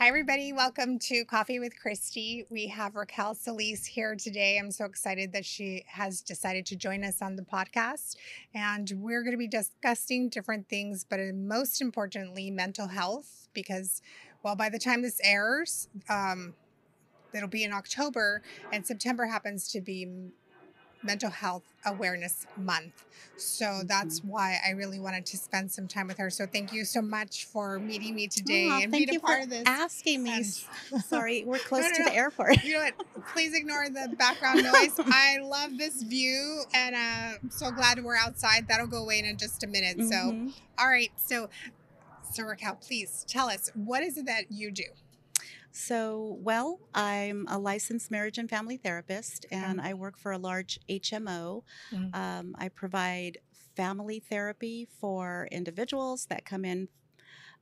Hi, everybody. Welcome to Coffee with Christy. We have Raquel Solis here today. I'm so excited that she has decided to join us on the podcast. And we're going to be discussing different things, but most importantly, mental health, because, well, by the time this airs, um, it'll be in October, and September happens to be Mental Health Awareness Month. So that's Mhm. why I really wanted to spend some time with her. So thank you so much for meeting me today Aw, and being a part for of this. asking me. And- Sorry, we're close no, to no. the airport. you know what? Please ignore the background noise. I love this view, and uh, I'm so glad we're outside. That'll go away in just a minute. So, Mhm. all right. So, so Raquel, please tell us what is it that you do? So, well, I'm a licensed marriage and family therapist, and I work for a large HMO. Mhm. Um, I provide family therapy for individuals that come in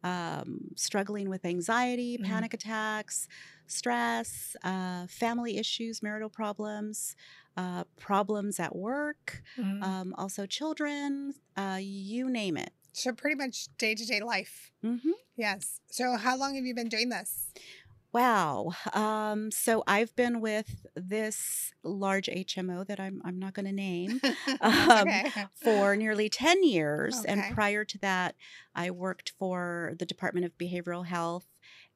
um, struggling with anxiety, Mhm. panic attacks, stress, uh, family issues, marital problems, uh, problems at work, um, also children, uh, you name it. so, pretty much day to day life. hmm Yes. So, how long have you been doing this? Wow. Um, so I've been with this large HMO that I'm I'm not going to name Um, okay. for nearly 10 years. Okay. And prior to that, I worked for the Department of Behavioral Health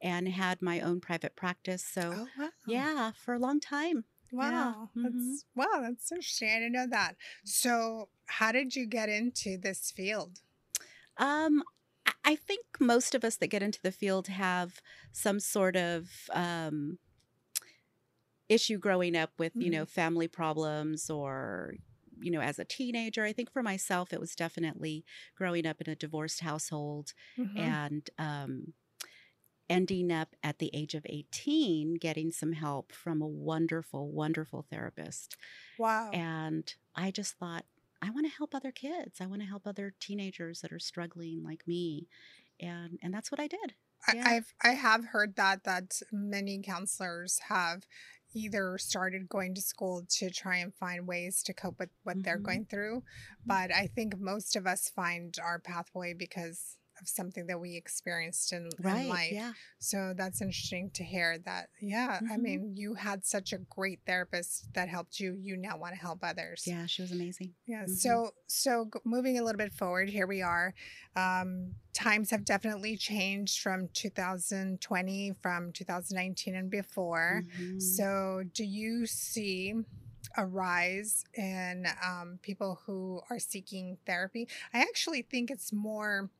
and had my own private practice. So Oh, wow. yeah, for a long time. Wow. mhm. That's wow, that's interesting. I didn't know that. So how did you get into this field? Um, I- think most of us that get into the field have some sort of um, issue growing up with, you Mhm. know, family problems or, you know, as a teenager. I think for myself, it was definitely growing up in a divorced household Mhm. and um, ending up at the age of 18 getting some help from a wonderful, wonderful therapist. Wow. And I just thought, I want to help other kids. I want to help other teenagers that are struggling like me. And and that's what I did. yeah. I, I've I have heard that that many counselors have either started going to school to try and find ways to cope with what they're Mhm. going through, but I think most of us find our pathway because of something that we experienced in, in Right. life. Yeah. So that's interesting to hear that. Yeah, I Mhm. mean, you had such a great therapist that helped you. You now want to help others. Yeah, she was amazing. Yeah. Mhm. So, so moving a little bit forward, here we are. Um, times have definitely changed from 2020, from 2019 and before. Mhm. So, do you see a rise in um, people who are seeking therapy? I actually think it's more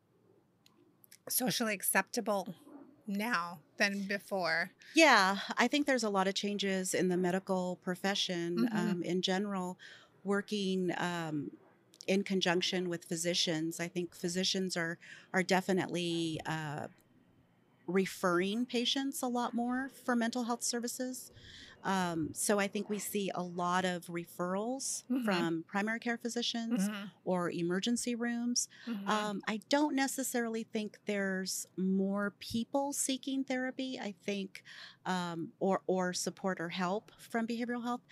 socially acceptable now than before. Yeah, I think there's a lot of changes in the medical profession Mhm. um, in general, working um, in conjunction with physicians. I think physicians are are definitely uh, referring patients a lot more for mental health services. Um, so I think we see a lot of referrals Mhm. from primary care physicians or emergency rooms. Mhm. Um, I don't necessarily think there's more people seeking therapy. I think, um, or or support or help from behavioral health.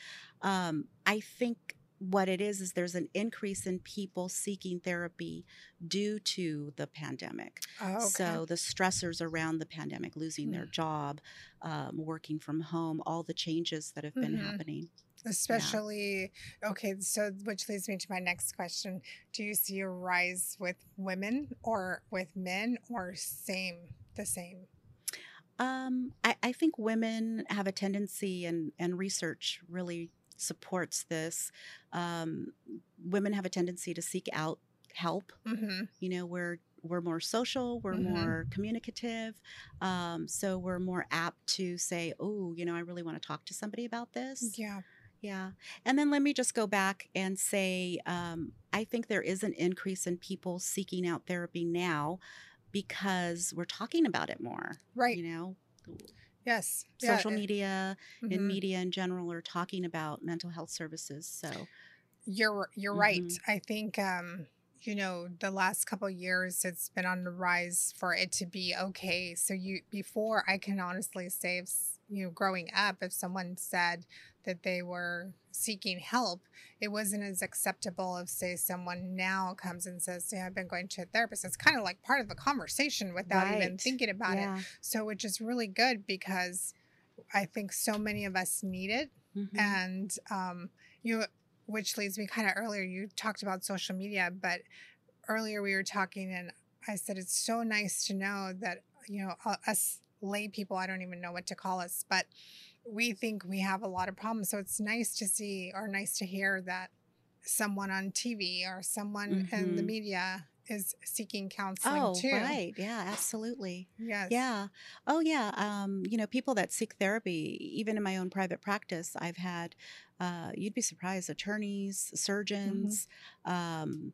Um, I think what it is is there's an increase in people seeking therapy due to the pandemic. Oh, okay. So the stressors around the pandemic, losing their Mm. job, um, working from home, all the changes that have been Mhm. happening. especially okay so which leads me to my next question do you see a rise with women or with men or same the same Um, I, I think women have a tendency, and, and research really supports this. Um, women have a tendency to seek out help. mm-hmm. You know, we're we're more social, we're Mhm. more communicative, um, so we're more apt to say, "Oh, you know, I really want to talk to somebody about this." yeah Yeah. And then let me just go back and say um, I think there is an increase in people seeking out therapy now because we're talking about it more. right You know, yes Yeah, social it- media mhm. and media in general are talking about mental health services. So, you're you're right Mhm. i think um you know the last couple of years it's been on the rise for it to be okay so you before i can honestly say if you know growing up if someone said that they were seeking help, it wasn't as acceptable if, say, someone now comes and says, Yeah, I've been going to a therapist. It's kind of like part of the conversation without even thinking about it. So, which is really good because I think so many of us need it. Mhm. And, um, you, which leads me kind of earlier, you talked about social media, but earlier we were talking and I said, it's so nice to know that, you know, us lay people, I don't even know what to call us, but we think we have a lot of problems. So it's nice to see or nice to hear that someone on TV or someone in the Mhm. media is seeking counseling Oh, too. right. Yeah, absolutely. Yes. Yeah. Oh, yeah. Um, you know, people that seek therapy, even in my own private practice, I've had, uh, you'd be surprised, attorneys, surgeons, um,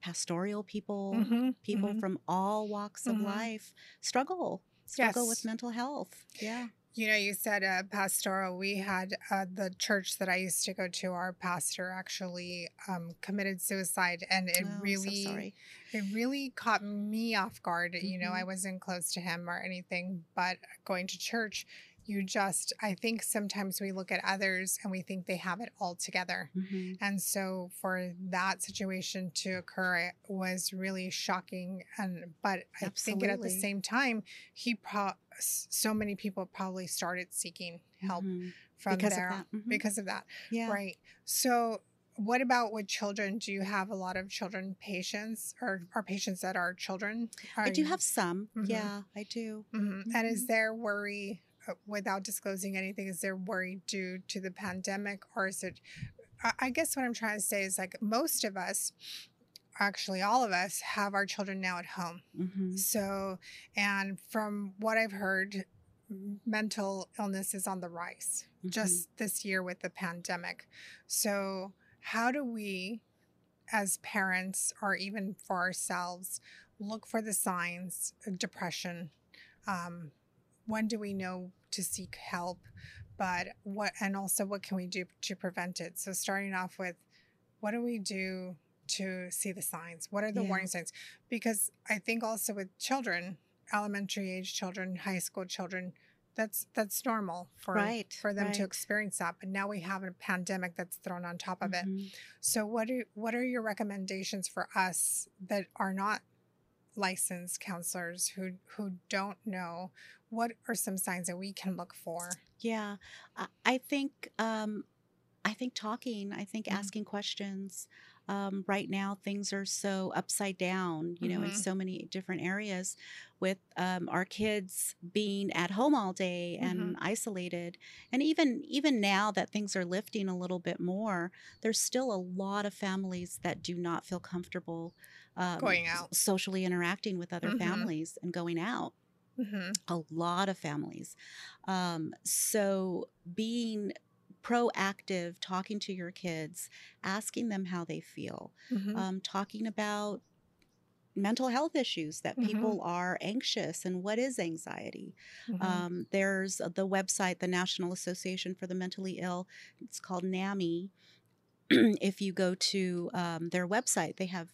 pastoral people, Mhm, people mhm. from all walks of Mhm. life struggle, struggle with mental health. Yeah. You know, you said uh, pastoral. We had uh, the church that I used to go to. Our pastor actually um, committed suicide, and it Oh, so really, sorry. it really caught me off guard. You know. I wasn't close to him or anything, but going to church, you just, I think sometimes we look at others and we think they have it all together. Mhm. And so for that situation to occur it was really shocking and but I think it at the same time he pro- so many people probably started seeking help Mhm. from Because of there that. Mhm. because of that. Yeah. Right. So what about with children? Do you have a lot of children patients or are patients that are children? I do you- have some. Mhm. Yeah, I do. Mhm. And is Mhm. there worry, without disclosing anything, is there worry due to the pandemic or is it? I guess what I'm trying to say is like most of us, actually all of us, have our children now at home. Mhm. So, and from what I've heard, mental illness is on the rise Mhm. just this year with the pandemic. So, how do we, as parents or even for ourselves, look for the signs of depression? Um, when do we know to seek help? But what, and also what can we do to prevent it? So, starting off with what do we do to see the signs? What are the Yeah. warning signs? Because I think also with children, elementary age children, high school children, that's that's normal for Right, for them to experience that. But now we have a pandemic that's thrown on top of it. Mhm. So what are what are your recommendations for us that are not licensed counselors who who don't know what are some signs that we can look for? Yeah, I, think um, I think talking. I think Mhm. asking questions. Um, right now, things are so upside down. You know, in Mhm. so many different areas, with um, our kids being at home all day and isolated, and even even now that things are lifting a little bit more, there's still a lot of families that do not feel comfortable um, Going out. socially interacting with other Mhm. families and going out hmm a lot of families. Um, so being proactive, talking to your kids, asking them how they feel, hmm um, talking about mental health issues that Mhm. people are anxious and what is anxiety. hmm Um, there's the website, the National Association for the Mentally Ill. It's called NAMI. if you go to um, their website, they have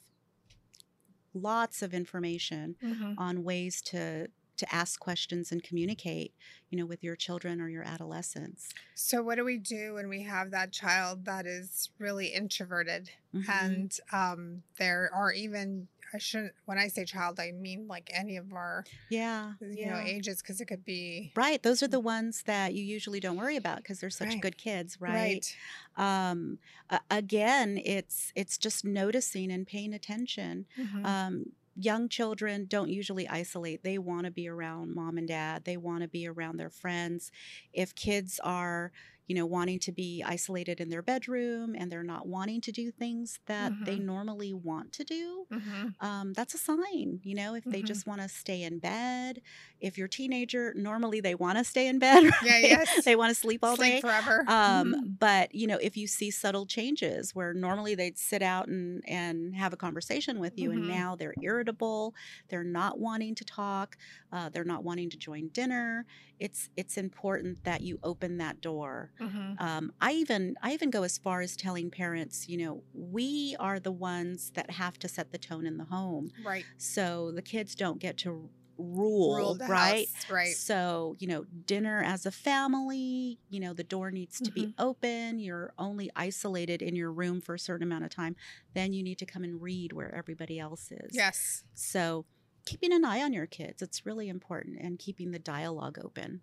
lots of information hmm on ways to to ask questions and communicate you know with your children or your adolescents So what do we do when we have that child that is really introverted Mhm. and um, there are even I shouldn't when I say child I mean like any of our yeah you know ages because it could be right those are the ones that you usually don't worry about because they're such Right. good kids right, um a- again it's it's just noticing and paying attention Mhm. um young children don't usually isolate they want to be around mom and dad they want to be around their friends if kids are you know wanting to be isolated in their bedroom and they're not wanting to do things that they Mhm. normally want to do Mhm. um, that's a sign you know if they Mhm. just want to stay in bed if you're a teenager normally they want to stay in bed Yeah, right? yes. they want to sleep all Sleep day forever um, Mhm. but you know if you see subtle changes where normally they'd sit out and and have a conversation with you and now they're irritable they're not wanting to talk uh, they're not wanting to join dinner it's it's important that you open that door Mhm. um, i even i even go as far as telling parents you know we are the ones that have to set the tone in the home right so the kids don't get to rule, Rule the right? house, right. So, you know, dinner as a family, you know, the door needs to be open. You're only isolated in your room for a certain amount of time. Then you need to come and read where everybody else is. Yes. So, keeping an eye on your kids, it's really important and keeping the dialogue open.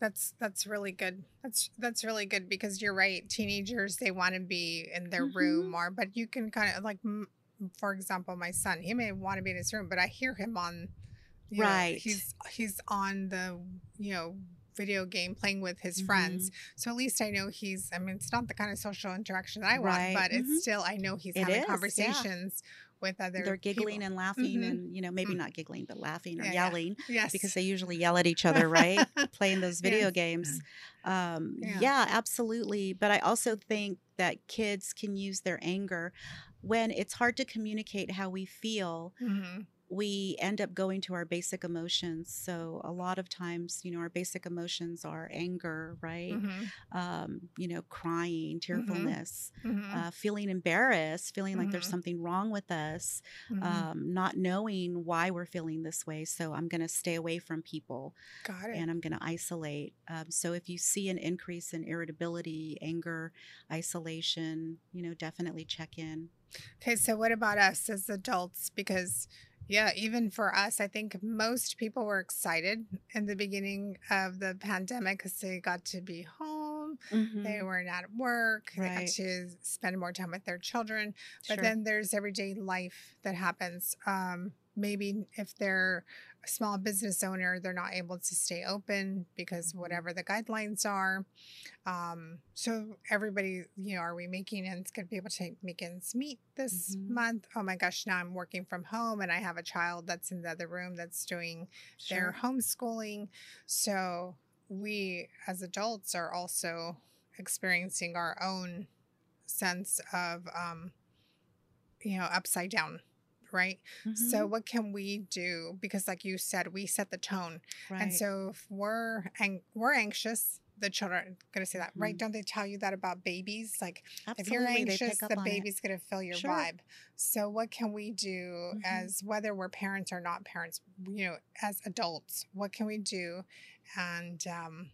That's that's really good. That's that's really good because you're right. Teenagers they want to be in their Mhm. room more, but you can kind of like, for example, my son. He may want to be in his room, but I hear him on. you know, Right. he's he's on the you know video game playing with his friends. Mm-hmm. So at least I know he's. I mean, it's not the kind of social interaction that I Right. want, but Mhm. it's still I know he's It having is, yeah. With other. They're giggling people. and laughing Mhm. and, you know, maybe Mm. not giggling, but laughing or Yeah, yeah. yelling yes, because they usually yell at each other, right? Playing those video Yes. games. Um, Yeah. yeah. absolutely. But I also think that kids can use their anger when it's hard to communicate how we feel. Mhm. We end up going to our basic emotions. So a lot of times, you know, our basic emotions are anger, right? Mhm. Um, you know, crying, tearfulness, Mhm. uh, feeling embarrassed, feeling like there's Mhm. something wrong with us, Mhm. um, not knowing why we're feeling this way. So I'm going to stay away from people Got it. and I'm going to isolate. Um, so if you see an increase in irritability, anger, isolation, you know, definitely check in. Okay, so what about us as adults? Because, yeah, even for us, I think most people were excited in the beginning of the pandemic because they got to be home, they weren't at work, they got Mm-hmm. To spend more time with their children. But then there's everyday life that happens. Um, maybe if they're a small business owner, they're not able to stay open because Mm-hmm. whatever the guidelines are. Um, so everybody, you know, are we making ends going to be able to make ends meet this Mhm. month? Oh my gosh, now I'm working from home and I have a child that's in the other room that's doing their homeschooling. So we as adults are also experiencing our own sense of um you know upside down right so Mhm. what can we do because like you said we set the tone right. and so if we're ang- we're anxious the children are going to say that right Mhm. don't they tell you that about babies like Absolutely, if you're anxious the it. baby's going to feel your Sure. vibe so what can we do Mhm. as whether we're parents or not parents you know as adults what can we do and um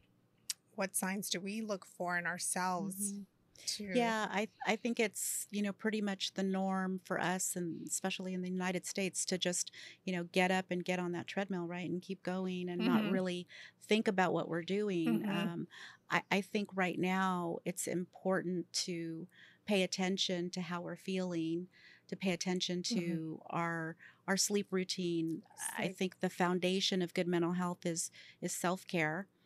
what signs do we look for in ourselves Mhm. To Yeah, I I think it's you know pretty much the norm for us, and especially in the United States, to just you know get up and get on that treadmill, right, and keep going, and Mhm. not really think about what we're doing. Mhm. Um, I, I think right now it's important to pay attention to how we're feeling, to pay attention to our our sleep routine. I think the foundation of good mental health is is self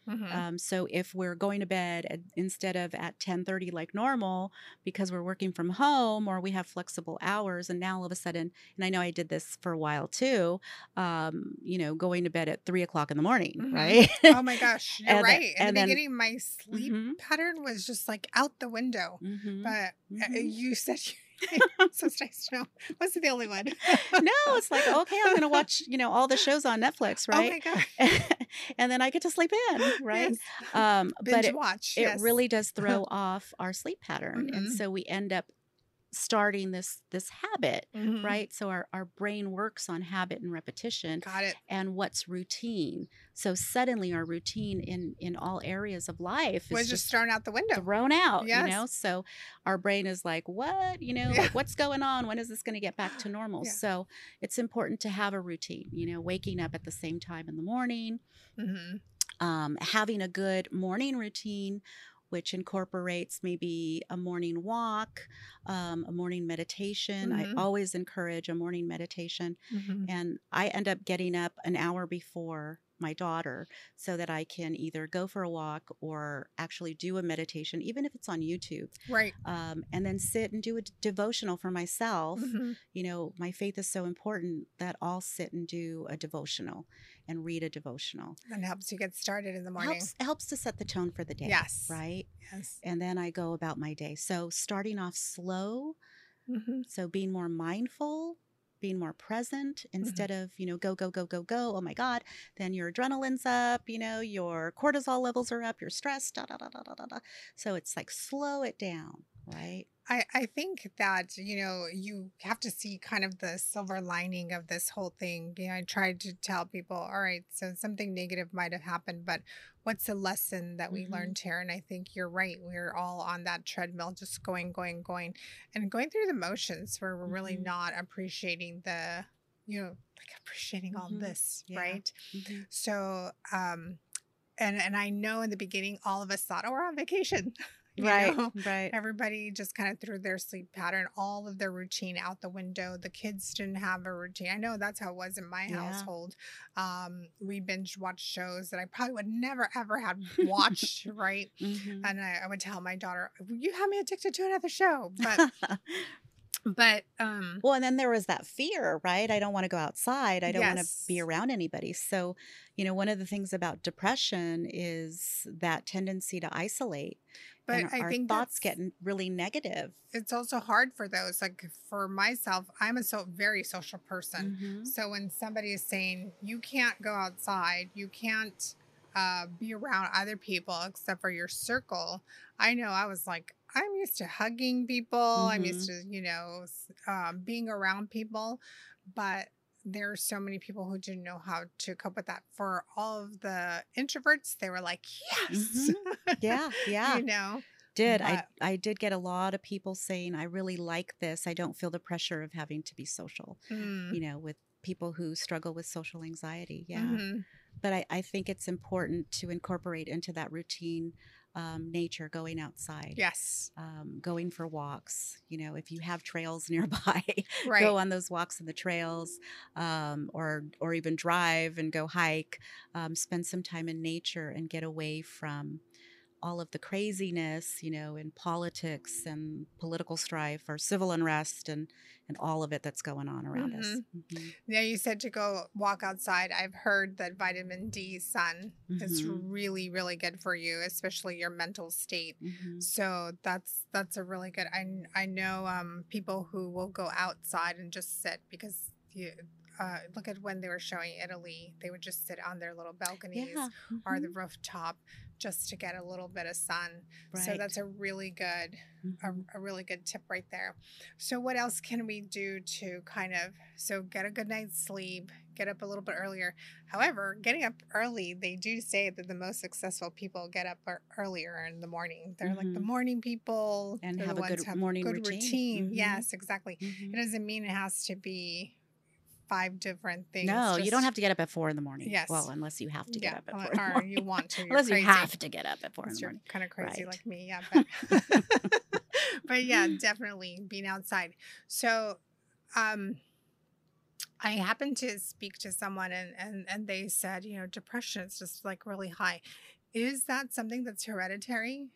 Mhm. Um, so if we're going to bed at, instead of at 10:30 like normal because we're working from home or we have flexible hours, and now all of a sudden, and I know I did this for a while too, um, you know, going to bed at three o'clock in the morning, Mhm. right? oh my gosh you're And right in the and then- beginning my sleep Mhm. pattern was just like out the window Mhm, but uh, mhm. you said so it's nice to know was the only one no, it's like okay, I'm going to watch you know all the shows on Netflix, right? oh my god and then I get to sleep in, right? Yes. Um, binge but it, watch it really does throw off our sleep pattern and Mhm. so we end up starting this this habit Mhm. right? So our, our brain works on habit and repetition got it. and what's routine. So suddenly our routine in in all areas of life was is just just thrown out the window. thrown out Yes. you know? So our brain is like what? you know Yeah. like what's going on? When is this going to get back to normal? Yeah. so it's important to have a routine you know waking up at the same time in the morning hmm um, having a good morning routine which incorporates maybe a morning walk um, a morning meditation. Mhm. i always encourage a morning meditation hmm and i end up getting up an hour before my daughter so that i can either go for a walk or actually do a meditation even if it's on youtube right. um, and then sit and do a d- devotional for myself. Mhm. you know my faith is so important that i'll sit and do a devotional and read a devotional. And helps you get started in the morning. helps helps to set the tone for the day Yes. right? Yes. And then i go about my day. So starting off slow hmm so being more mindful being more present instead of you know go go go go go oh my god then your adrenaline's up you know your cortisol levels are up you're stressed da, da, da, da, da, da, da. so it's like slow it down right? I, I think that, you know, you have to see kind of the silver lining of this whole thing. You know, I tried to tell people, all right, so something negative might have happened, but what's the lesson that we hmm learned here? And I think you're right. We're all on that treadmill, just going, going, going, and going through the motions where we're really hmm not appreciating the, you know, like appreciating all hmm this, Yeah. right? hmm So, um, and and I know in the beginning, all of us thought, oh, we're on vacation, Right, know. right. Everybody just kind of threw their sleep pattern, all of their routine out the window. The kids didn't have a routine. I know that's how it was in my Yeah. household. Um, we binge watched shows that I probably would never ever have watched, right? hmm And I, I would tell my daughter, "You have me addicted to another show," but but um, Well, and then there was that fear, right? I don't want to go outside. I don't want to be around anybody. So, you know, one of the things about depression is that tendency to isolate but I our think thoughts that's get really negative. it's also hard for those. Like for myself, I'm a so very social person. hmm So when somebody is saying you can't go outside, you can't uh, be around other people except for your circle, I know I was like, I'm used to hugging people. I'm used hmm to, you know, um, being around people, but there are so many people who didn't know how to cope with that. For all of the introverts, they were like, yes, hmm Yeah, yeah. you know, Did I but I did get a lot of people saying I really like this. I don't feel the pressure of having to be social, mm, you know, with people who struggle with social anxiety. Yeah. hmm But I, I think it's important to incorporate into that routine um, nature, going outside, yes, um, going for walks. You know, if you have trails nearby, right. go on those walks in the trails, um, or or even drive and go hike. Um, spend some time in nature and get away from all of the craziness, you know, in politics and political strife or civil unrest and and all of it that's going on around us. hmm hmm Yeah, you said to go walk outside. I've heard that vitamin D sun is hmm really, really good for you, especially your mental state. hmm So that's that's a really good. I I know um, people who will go outside and just sit because you uh, look at when they were showing Italy, they would just sit on their little balconies Yeah. or hmm the rooftop just to get a little bit of sun. So that's a really good a, hmm a really good tip right there. So what else can we do to kind of so get a good night's sleep, get up a little bit earlier. However, getting up early, they do say that the most successful people get up earlier in the morning. They're like the hmm morning people. And have a good have morning good routine. routine. hmm Yes, exactly. It doesn't mean it has to be five different things. No, you don't have to get up at four in the morning. yes, Well, unless you have to get yeah, up at four in the or morning. you want to. Unless you have to get up at four in the you're kind of crazy Right. like me, yeah. But but yeah, definitely being outside. So um I happened to speak to someone and and and they said, you know, depression is just like really high. Is that something that's hereditary?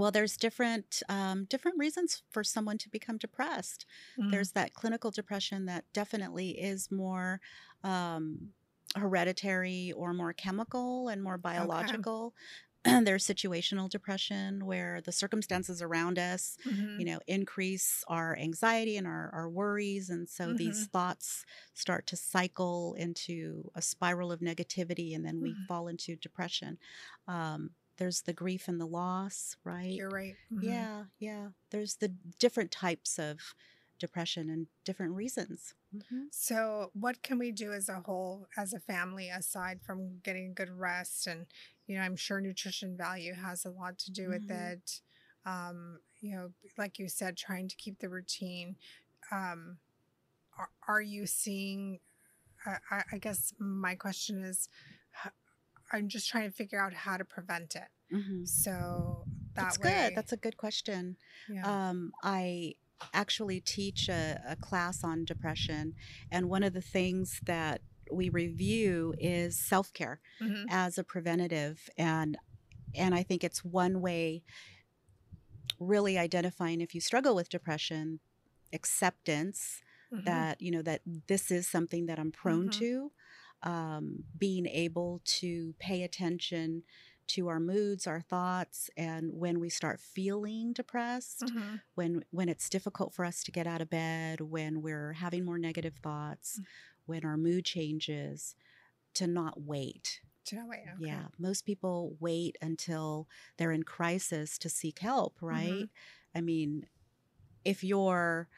Well, there's different um, different reasons for someone to become depressed. Mm, There's that clinical depression that definitely is more um, hereditary or more chemical and more okay. biological. There's situational depression where the circumstances around us, hmm you know, increase our anxiety and our, our worries. And so hmm these thoughts start to cycle into a spiral of negativity and then we hmm fall into depression. Um, there's the grief and the loss, right? You're right. hmm Yeah, yeah. There's the different types of depression and different reasons. hmm So, what can we do as a whole, as a family, aside from getting good rest? And, you know, I'm sure nutrition value has a lot to do with hmm it. Um, you know, like you said, trying to keep the routine. Um, are, are you seeing? I, I I guess my question is, I'm just trying to figure out how to prevent it. hmm So That's that good. That's a good question. yeah. Um, I actually teach a, a class on depression, and one of the things that we review is self care hmm as a preventative, and and I think it's one way really identifying if you struggle with depression, acceptance hmm that you know that this is something that I'm prone hmm to, um, being able to pay attention to our moods, our thoughts, and when we start feeling depressed, hmm when when it's difficult for us to get out of bed, when we're having more negative thoughts, when our mood changes, to not wait, To not wait. Okay. Yeah, most people wait until they're in crisis to seek help, right? I mean, if you're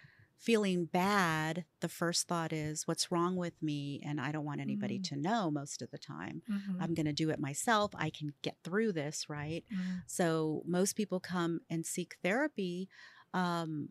feeling bad, the first thought is, What's wrong with me? And I don't want anybody Mm. to know most of the time. Mhm. I'm going to do it myself. I can get through this, right? Mhm. So most people come and seek therapy um,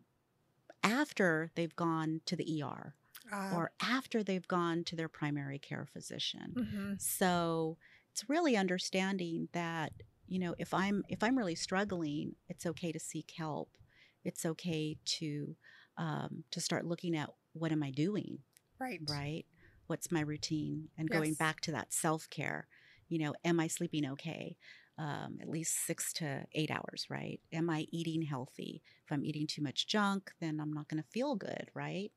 after they've gone to the ER Uh, or after they've gone to their primary care physician. mhm. So it's really understanding that you know if I'm if I'm really struggling, it's okay to seek help. It's okay to um, to start looking at what am I doing, Right. right? What's my routine, and going back to that self care. You know, am I sleeping okay? Um, at least six to eight hours, right? Am I eating healthy? If I'm eating too much junk, then I'm not going to feel good, right?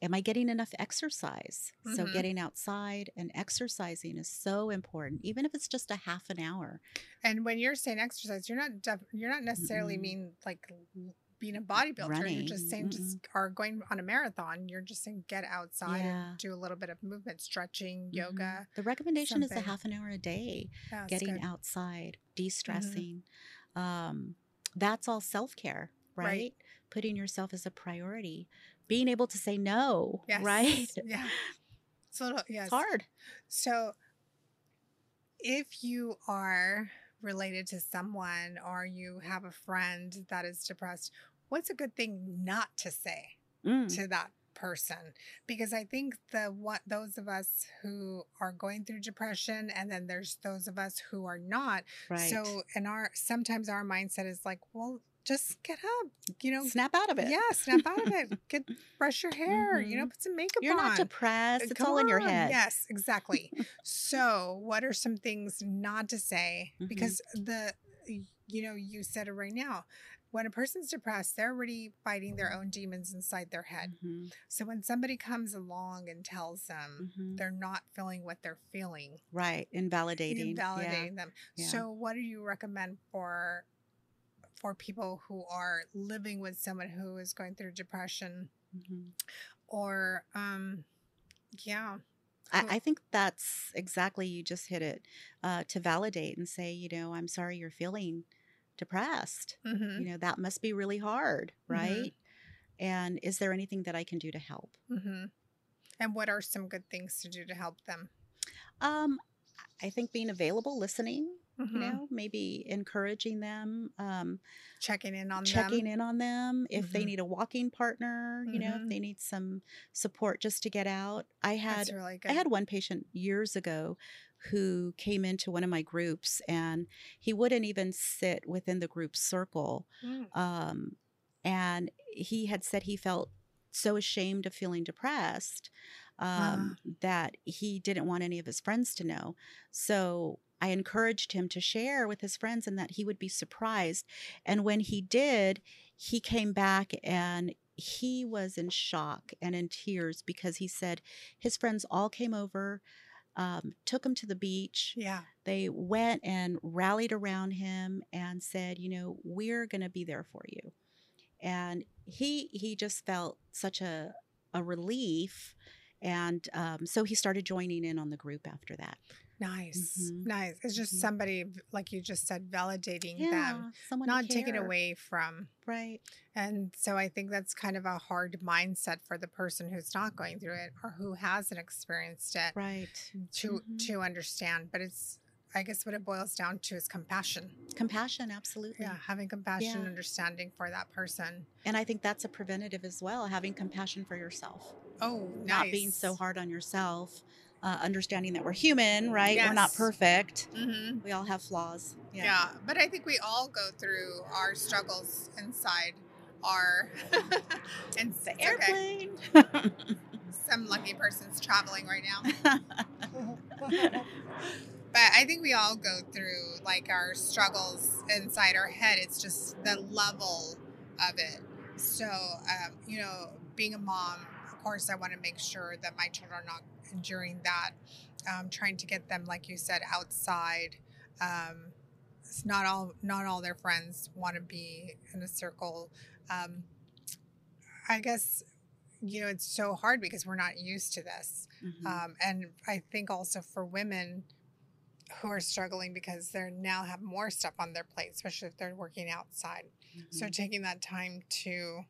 Am I getting enough exercise? So, Mhm. getting outside and exercising is so important, even if it's just a half an hour. And when you're saying exercise, you're not def- you're not necessarily Mm-mm. mean like being a bodybuilder. You're just saying Running, just or going on a marathon. You're just saying get outside Yeah. and do a little bit of movement, stretching, Mhm. yoga. The recommendation is a half an hour a day, Yeah, getting good. Mm-hmm. outside, de stressing. Um, that's all self care, right? Right. Putting yourself as a priority, being able to say no, Yes. right? Yeah. So yes. It's hard. So if you are related to someone or you have a friend that is depressed, what's a good thing not to say? Mm, to that person because i think the what those of us who are going through depression and then there's those of us who are not right. so and our sometimes our mindset is like well just get up you know snap out of it. yeah snap out of it get brush your hair you know Mhm. put some makeup You're on not depressed. Uh, It's come all in your head. Yes, exactly. so, what are some things not to say? Mhm. Because the, you know, you said it right now. When a person's depressed, they're already fighting their own demons inside their head. Mhm, So when somebody comes along and tells them mhm. they're not feeling what they're feeling, Right. Invalidating. invalidating them. yeah. So what do you recommend for for people who are living with someone who is going through depression Yeah. Mhm. or um yeah. I, I think that's exactly you just hit it uh, to validate and say, you know, I'm sorry you're feeling depressed. Mhm. You know, that must be really hard, Mhm. right? And is there anything that I can do to help? hmm And what are some good things to do to help them? Um, I think being available, listening, you know, maybe encouraging them, um, Checking in on checking them. in on them if they Mhm. need a walking partner, you know, if they need some support just to get out. I had really. I had one patient years ago who came into one of my groups and he wouldn't even sit within the group circle. Mm. Um, and he had said he felt so ashamed of feeling depressed um, that he didn't want any of his friends to know. So I encouraged him to share with his friends and that he would be surprised. And when he did, he came back and he was in shock and in tears because he said his friends all came over, um, took him to the beach. Yeah. They went and rallied around him and said, you know, we're going to be there for you. And he he just felt such a a relief, and um, so he started joining in on the group after that. Nice. Mhm. Nice. It's just Mhm. somebody, like you just said, validating them, someone not taken care. away from. Right. And so I think that's kind of a hard mindset for the person who's not going through it or who hasn't experienced it Right. to Mhm. to understand. But it's I guess what it boils down to is compassion. Compassion, absolutely. Yeah, having compassion, Yeah. understanding for that person. And I think that's a preventative as well, having compassion for yourself. Oh, nice. Not being so hard on yourself, uh, understanding that we're human, right? We're not Yes. perfect. hmm We all have flaws. Yeah. but I think we all go through our struggles inside our and The it's okay. airplane. Some lucky person's traveling right now. But I think we all go through like our struggles inside our head. It's just the level of it. So, um, you know, being a mom, of course, I want to make sure that my children are not enduring that. Um, trying to get them, like you said, outside. Um, it's not all not all their friends want to be in a circle. Um, I guess you know it's so hard because we're not used to this. Mhm. Um, and I think also for women, who are struggling because they're now have more stuff on their plate, especially if they're working outside. So Mhm. taking that time to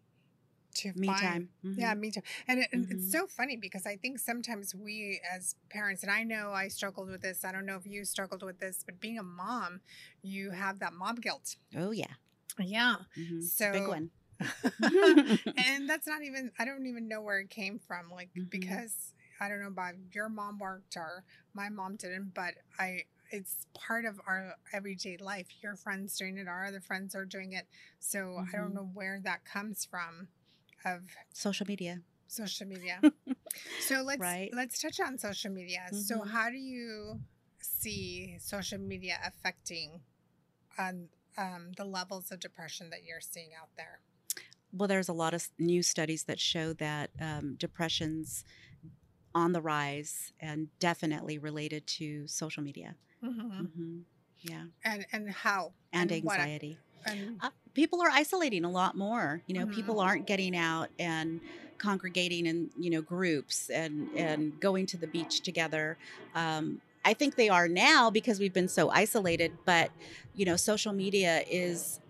to me find time. yeah, Mhm. me too. And it, Mhm. it's so funny because I think sometimes we as parents, and I know I struggled with this. I don't know if you struggled with this, but being a mom, you have that mom guilt. Oh yeah. Yeah. Mhm. So big one. and that's not even I don't even know where it came from. Like Mhm. because I don't know about your mom worked or my mom didn't, but I it's part of our everyday life. Your friends doing it, our other friends are doing it. So I don't Mhm. know where that comes from of Social media. social media. so let's Right. let's touch on social media. So Mhm. how do you see social media affecting on um, the levels of depression that you're seeing out there? Well, there's a lot of new studies that show that um, depression's on the rise and definitely related to social media. hmm hmm Yeah. And and how And what- anxiety. and Uh, people are isolating a lot more. You know, Mhm. people aren't getting out and congregating in you know groups and and going to the beach together. Um, I think they are now because we've been so isolated. But you know, social media is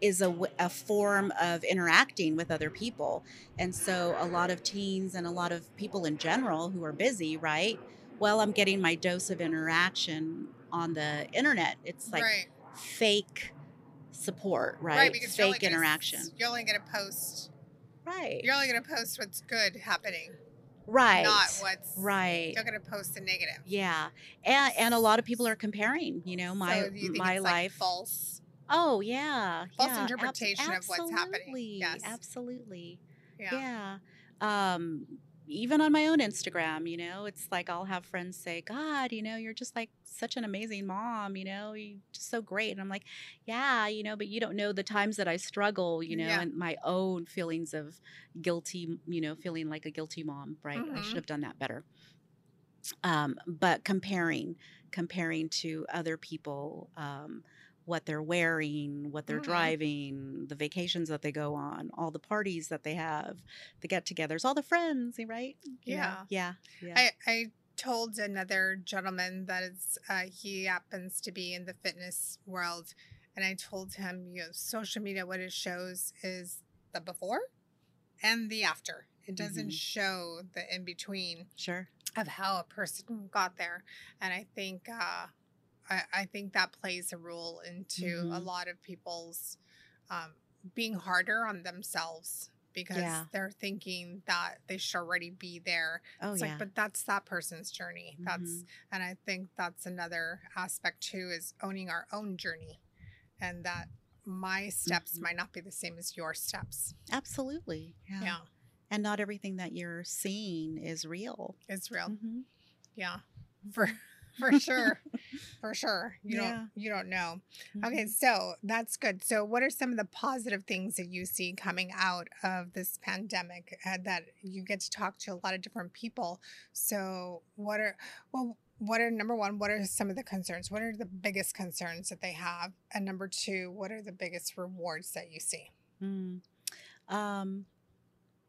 is a, a form of interacting with other people, and so a lot of teens and a lot of people in general who are busy, right? Well, I'm getting my dose of interaction on the internet. It's like right, fake support, right? right, because you're only fake gonna interaction. You're only going to post. Right. You're only going to post what's good happening, right. not what's right. You're going to post the negative. Yeah. And and a lot of people are comparing, you know, my so you my it's like life. false. oh, yeah. False yeah, interpretation of what's happening. Yes. Absolutely. Yeah. Yeah. Um even on my own Instagram, you know, it's like I'll have friends say, God, you know, you're just like such an amazing mom, you know, you're just so great. And I'm like, yeah, you know, but you don't know the times that I struggle, you know, Yeah. and my own feelings of guilty, you know, feeling like a guilty mom, right? I Mhm. should have done that better. Um, but comparing, comparing to other people, um, what they're wearing, what they're Mhm. driving, the vacations that they go on, all the parties that they have, the get-togethers, all the friends, right? You know? Yeah. yeah, yeah. I, I told another gentleman that is uh, he happens to be in the fitness world, and I told him, you know, social media what it shows is the before and the after. It doesn't Mhm. show the in between sure. of how a person got there, and I think uh, I, I think that plays a role into a Mhm. lot of people's um, being harder on themselves because Yeah. they're thinking that they should already be there Oh it's yeah. like, but that's that person's journey. That's, Mhm. and I think that's another aspect too is owning our own journey, and that my steps Mhm. might not be the same as your steps. Absolutely. Yeah. Yeah, And not everything that you're seeing is real. it's real. Mhm. Yeah, for for sure, for sure. You Yeah. don't you don't know. Okay, Mhm. so that's good. So, what are some of the positive things that you see coming out of this pandemic uh, that you get to talk to a lot of different people? So, what are, well, what are number one, what are some of the concerns? What are the biggest concerns that they have? And number two, what are the biggest rewards that you see? Mm. Um,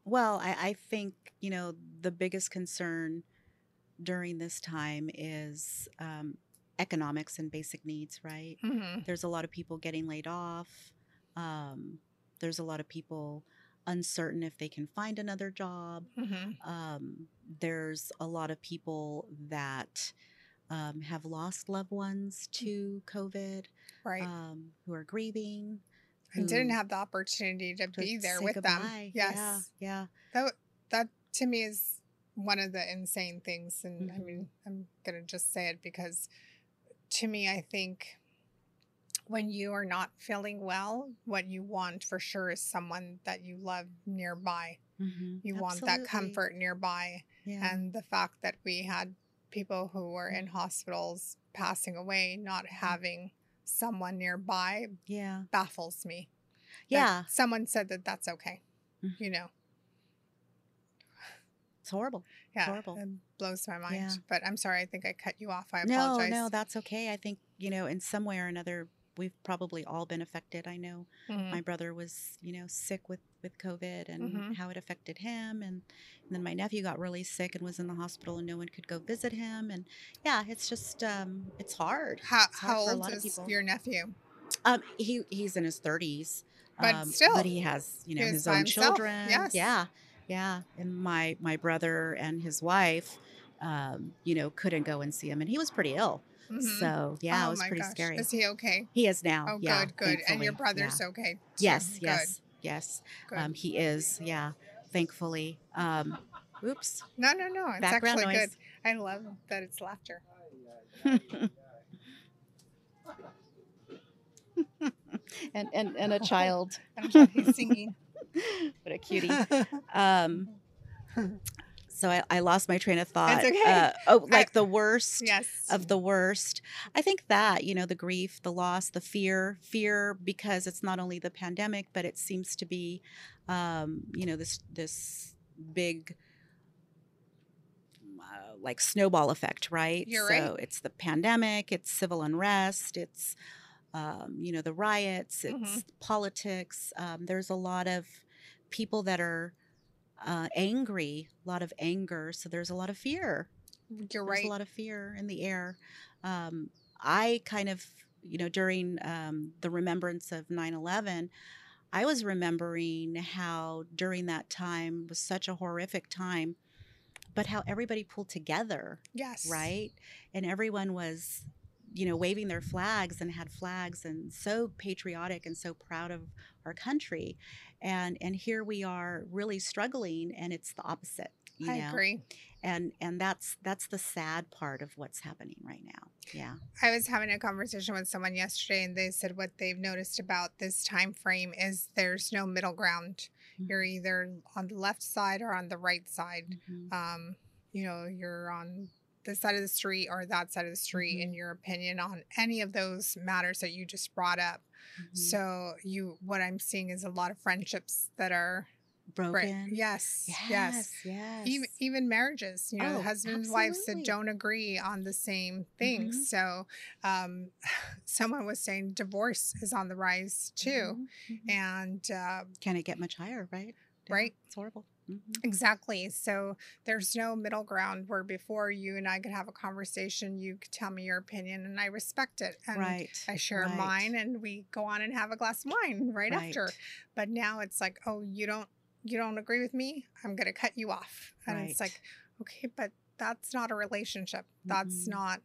well, I, I think, you know, the biggest concern during this time is um, economics and basic needs, right? Mm-hmm. There's a lot of people getting laid off. Um, there's a lot of people uncertain if they can find another job. Mm-hmm. Um, there's a lot of people that um, have lost loved ones to COVID, Right. um, who are grieving. and didn't have the opportunity to to be there with them. Yes. Yeah. Yeah. That that to me is one of the insane things, and I Mhm. mean, I'm gonna just say it because to me, I think when you are not feeling well, what you want for sure is someone that you love nearby. Mhm. You want that comfort nearby, Yeah. and the fact that we had people who were in hospitals passing away, not Mm-hmm. having someone nearby, yeah. baffles me. that Yeah. someone said that that's okay. Mhm. You know. It's horrible. Yeah, horrible. It blows my mind. Yeah. But I'm sorry. I think I cut you off. I apologize. no, no, that's okay. I think, you know, in some way or another, we've probably all been affected. I know Mhm. my brother was, you know, sick with with COVID and Mhm. how it affected him. And, and then my nephew got really sick and was in the hospital, and no one could go visit him. And yeah, it's just um, it's hard. How, It's hard how old is your nephew? Um, he he's in his thirties, But still, but he has you know his own himself, children. yes. Yeah, yeah. And my my brother and his wife, um, you know, couldn't go and see him, and he was pretty ill. Mhm. So yeah, oh it was my pretty gosh. scary. Is he okay? he is now. Oh, yeah, good, good. And your thankfully, brother's yeah. okay. too. Yes, Good, yes, yes. Good. Um, he is. Yeah, thankfully. Um, oops. no, no, no. It's Background actually noise. good. I love that it's laughter. and, and and a child. Sure he's singing. what a cutie. Um, so I, I lost my train of thought. okay. Uh, oh, like the worst yes. of the worst. I think that, you know, the grief, the loss, the fear, fear because it's not only the pandemic, but it seems to be, um, you know, this this big uh, like snowball effect, right? You're so right. it's the pandemic, it's civil unrest, it's um, you know the riots, it's Mhm. politics. Um, there's a lot of people that are uh, angry, a lot of anger. So there's a lot of fear You're there's right. a lot of fear in the air. Um, I kind of, you know, during um, the remembrance of 9 11, I was remembering how during that time was such a horrific time, but how everybody pulled together, yes. right? And everyone was, you know, waving their flags and had flags and so patriotic and so proud of our country. And and here we are really struggling and it's the opposite. You I know? agree. and and that's that's the sad part of what's happening right now yeah I was having a conversation with someone yesterday, and they said what they've noticed about this time frame is there's no middle ground. Mhm. You're either on the left side or on the right side. Mhm. Um, you know, you're on this side of the street or that side of the street in Mhm. your opinion on any of those matters that you just brought up. Mhm. So you, what I'm seeing is a lot of friendships that are broken right. Yes, yes. yes yes even even marriages you know Oh, husband and wives that don't agree on the same things Mhm. so um someone was saying divorce is on the rise too Mhm. Mhm. and uh can it get much higher right Right. it's horrible Mhm. exactly so there's no middle ground where before you and i could have a conversation you could tell me your opinion and i respect it and right I share right. mine and we go on and have a glass of wine right, after. But now it's like, oh, you don't you don't agree with me? I'm gonna cut you off. And it's like, okay, but that's not a relationship. That's Mhm. not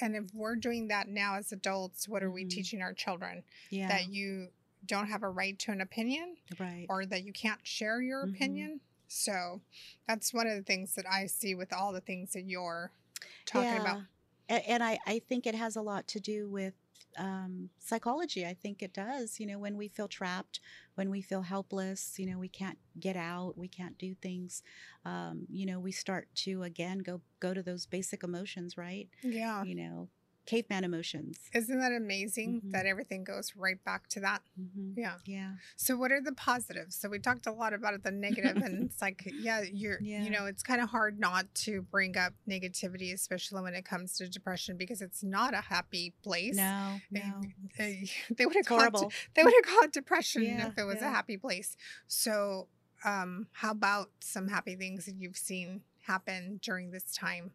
and if we're doing that now as adults, what are we Mhm. teaching our children? yeah That you don't have a right to an opinion right or that you can't share your Mhm. opinion. So that's one of the things that I see with all the things that you're talking about. A- and I, I think it has a lot to do with um, psychology. I think it does. You know, when we feel trapped, when we feel helpless, you know, we can't get out, we can't do things. Um, you know, we start to again go go to those basic emotions, right? Yeah. You know, caveman emotions. Isn't that amazing Mhm. that everything goes right back to that? hmm Yeah. Yeah. So what are the positives? So we talked a lot about the negative and it's like, yeah, you're Yeah. you know, it's kind of hard not to bring up negativity, especially when it comes to depression because it's not a happy place. No, They- no. They, they would have called they would have called depression Yeah, if it was a happy place. So um how about some happy things that you've seen happen during this time?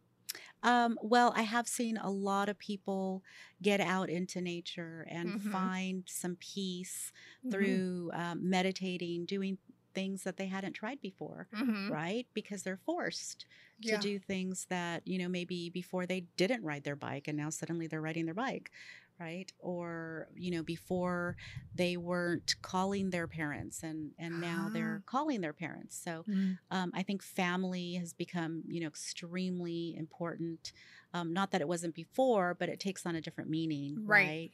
Um, well, I have seen a lot of people get out into nature and Mhm. find some peace Mhm. through um, meditating, doing things that they hadn't tried before, Mhm. right? Because they're forced Yeah. to do things that, you know, maybe before they didn't ride their bike and now suddenly they're riding their bike, right? Or, you know, before they weren't calling their parents and and now they're calling their parents. So, Mhm. um, I think family has become, you know, extremely important. Um, not that it wasn't before, but it takes on a different meaning, Right. right?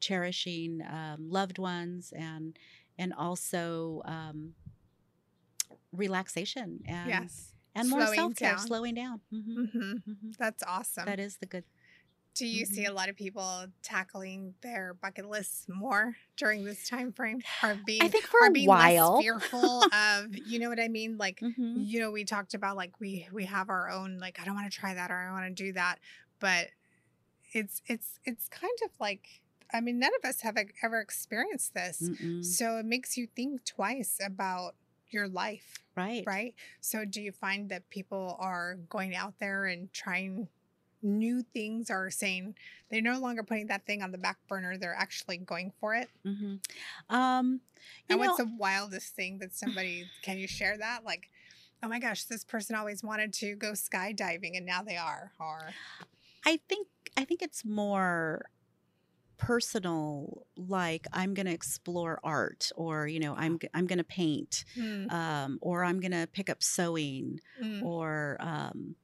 Cherishing um, loved ones and and also um, relaxation and yes. and more Slowing self care, down. slowing down. hmm hmm That's awesome. That is the good. Do you see a Mm-hmm. lot of people tackling their bucket lists more during this time frame? Or being I think for or a being while. fearful of you know what I mean? Like Mhm. you know, we talked about like we we have our own like I don't want to try that or I want to do that. But it's it's it's kind of like I mean, none of us have ever experienced this. Mm-mm. So it makes you think twice about your life, Right. right? So do you find that people are going out there and trying new things are saying they're no longer putting that thing on the back burner, they're actually going for it? hmm Um, And know, what's the wildest thing that somebody can you share that? Like, oh my gosh, this person always wanted to go skydiving and now they are. Or I think I think it's more personal like i'm going to explore art or you know i'm i'm going to paint Hmm, um or i'm going to pick up sewing mm, or um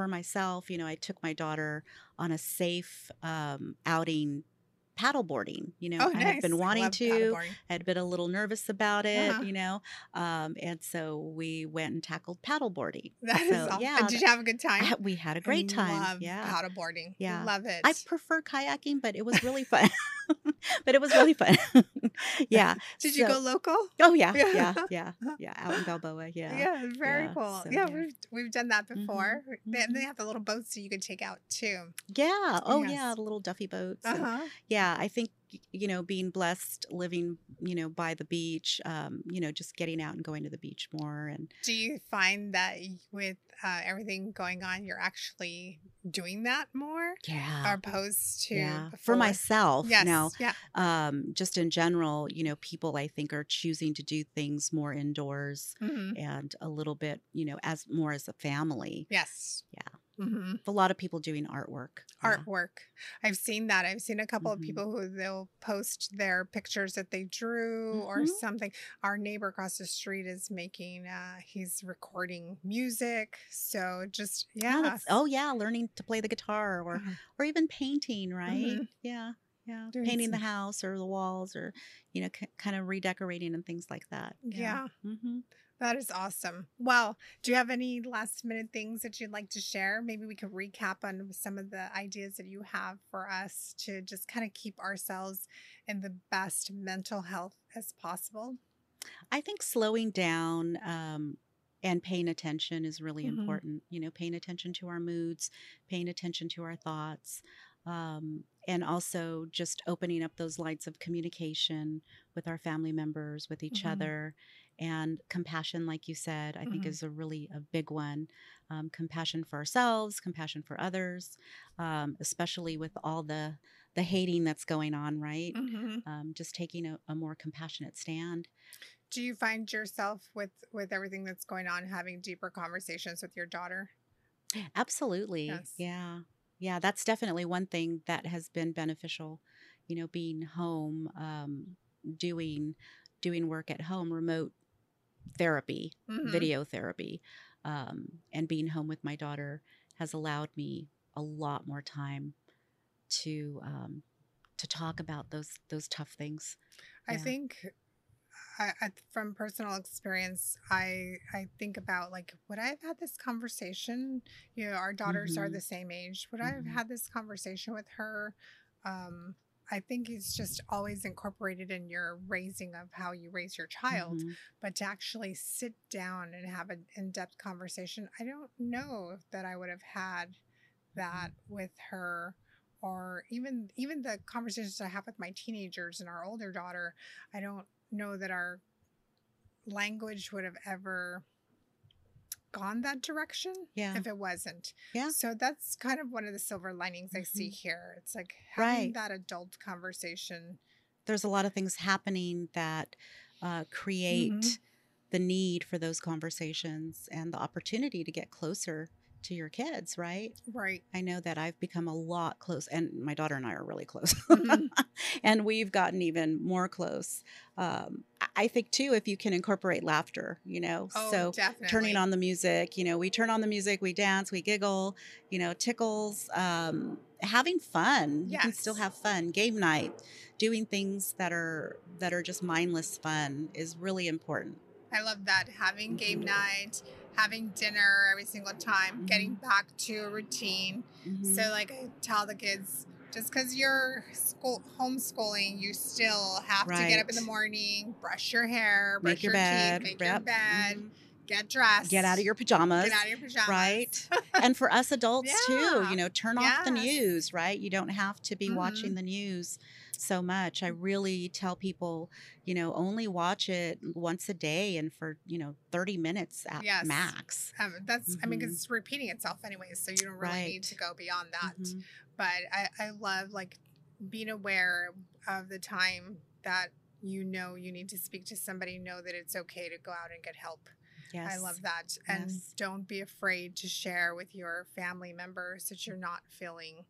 for myself you know i took my daughter on a safe um outing paddleboarding you know oh, i nice. had been wanting to. I had been a little nervous about it, Uh-huh. you know, um, and so we went and tackled paddleboarding. That is So, awesome. yeah, Did you have a good time? I- we had a great I time. Love yeah, paddleboarding. Yeah. love it. I prefer kayaking, but it was really fun. but it was really fun. yeah. Did you so- go local? Oh yeah, Yeah. yeah, yeah. Out in Balboa. Yeah. Yeah, very Yeah, cool. so, yeah, yeah. we've we've done that before. They, mhm. they have the little boats that you can take out too. Yeah. Oh yeah, the little Duffy boats. Uh and- huh. yeah, I think you know being blessed, living you know by the beach, um, you know, just getting out and going to the beach more and Do you find that with uh, everything going on, you're actually doing that more, yeah. opposed to yeah. For myself Yes. now, Yeah. um, just in general, you know, people I think are choosing to do things more indoors hmm and a little bit, you know, as more as a family. Yes. Yeah. Hmm A lot of people doing artwork. yeah. Artwork. I've seen that. I've seen a couple of Mhm. people who they'll post their pictures that they drew or Mhm. something. Our neighbor across the street is making. uh He's recording music. So just Oh, yeah. that's- oh yeah, learning to play the guitar or Uh-huh. or even painting, right? Mhm. Yeah, yeah, Doing painting the house or the walls or you know, k- kind of redecorating and things like that. Yeah. hmm That is awesome. Well, do you have any last minute things that you'd like to share? Maybe we could recap on some of the ideas that you have for us to just kind of keep ourselves in the best mental health as possible. I think slowing down um, and paying attention is really Mhm. important. You know, paying attention to our moods, paying attention to our thoughts, um, and also just opening up those lights of communication with our family members, with each Mhm. other, and compassion, like you said, I think Mhm. is a really a big one. Um, compassion for ourselves, compassion for others, um, especially with all the the hating that's going on, right? Mhm. Um, just taking a, a more compassionate stand. Do you find yourself with with everything that's going on having deeper conversations with your daughter? Absolutely. Yes. Yeah. Yeah. That's definitely one thing that has been beneficial. You know, being home, um, doing doing work at home, remote therapy, Mhm. video therapy, um, and being home with my daughter has allowed me a lot more time to um, to talk about those those tough things. I Yeah. think I, I, from personal experience, I I think about like, would I have had this conversation? You know, our daughters are Mhm. the same age. Would I have Mhm. had this conversation with her? Um, I think it's just always incorporated in your raising of how you raise your child. Mhm. But to actually sit down and have an in depth conversation, I don't know that I would have had that with her or even even the conversations I have with my teenagers and our older daughter, I don't know that our language would have ever gone that direction Yeah. if it wasn't. Yeah. So that's kind of one of the silver linings I see Mhm. here. It's like having Right. that adult conversation. there's a lot of things happening that uh, create Mhm. the need for those conversations and the opportunity to get closer to your kids, right? Right. I know that I've become a lot close, and my daughter and I are really close, Mhm. and we've gotten even more close. Um, I- think too, if you can incorporate laughter, you know, Oh, so definitely. turning on the music, you know, we turn on the music, we dance, we giggle, you know, tickles, um, having fun. You can still have fun. Game night, doing things that are that are just mindless fun is really important. I love that. Having game night, having dinner every single time, getting back to a routine. Mhm. So, like, I tell the kids, just because you're school homeschooling, you still have to get up in the morning, brush your hair, brush make your teeth, bed, make your yep, bed, mhm, get dressed. get out of your pajamas. Get out of your pajamas. right? and for us adults too, you know, turn off the news, right? You don't have to be Mhm. watching the news so much. I really tell people, you know, only watch it once a day and for, you know, 30 minutes at Yes. max. Um, that's, I mean, Mhm. it's repeating itself anyways, so you don't really need to go beyond that. Mhm. But I, I love like being aware of the time that you know you need to speak to somebody, know that it's okay to go out and get help. Yes. I love that. And Yes. don't be afraid to share with your family members that you're not feeling,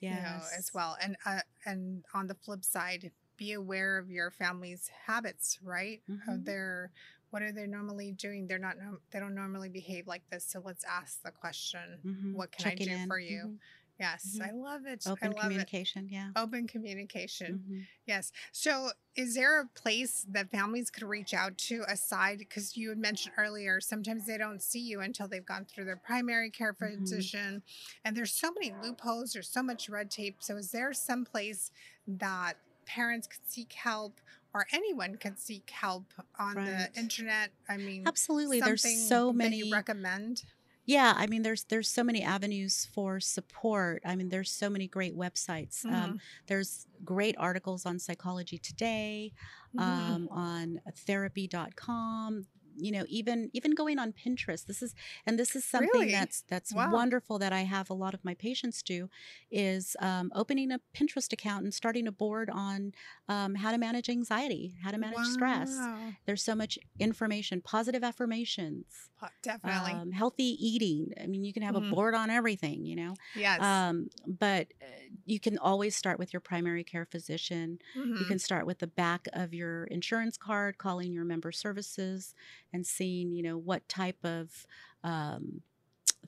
Yes. you know, as well. And uh, and on the flip side, be aware of your family's habits, right? Of Mhm. their what are they normally doing? They're not they don't normally behave like this. So let's ask the question. Mhm. What can I do in. for you? Yes, Mhm. I love it. Open I love it. communication. Yeah. Open communication. Mhm. Yes. So, is there a place that families could reach out to aside? Because you had mentioned earlier, sometimes they don't see you until they've gone through their primary care Mhm. physician, and there's so many loopholes. There's so much red tape. So, is there some place that parents could seek help, or anyone could seek help on Right. the internet? I mean, Absolutely. There's so that many you recommend. Yeah, I mean, there's there's so many avenues for support. I mean, there's so many great websites. Mm-hmm. Um, there's great articles on Psychology Today, Mhm. um, on therapy.com. You know, even even going on Pinterest. This is and this is something Really? that's that's Wow. wonderful that I have a lot of my patients do is um, opening a Pinterest account and starting a board on um, how to manage anxiety, how to manage stress. There's so much information, positive affirmations Definitely. um, healthy eating. I mean, you can have Mhm. a board on everything, you know. yes. Um, but uh, you can always start with your primary care physician. You Mhm. can start with the back of your insurance card, calling your member services, and seeing, you know, what type of um,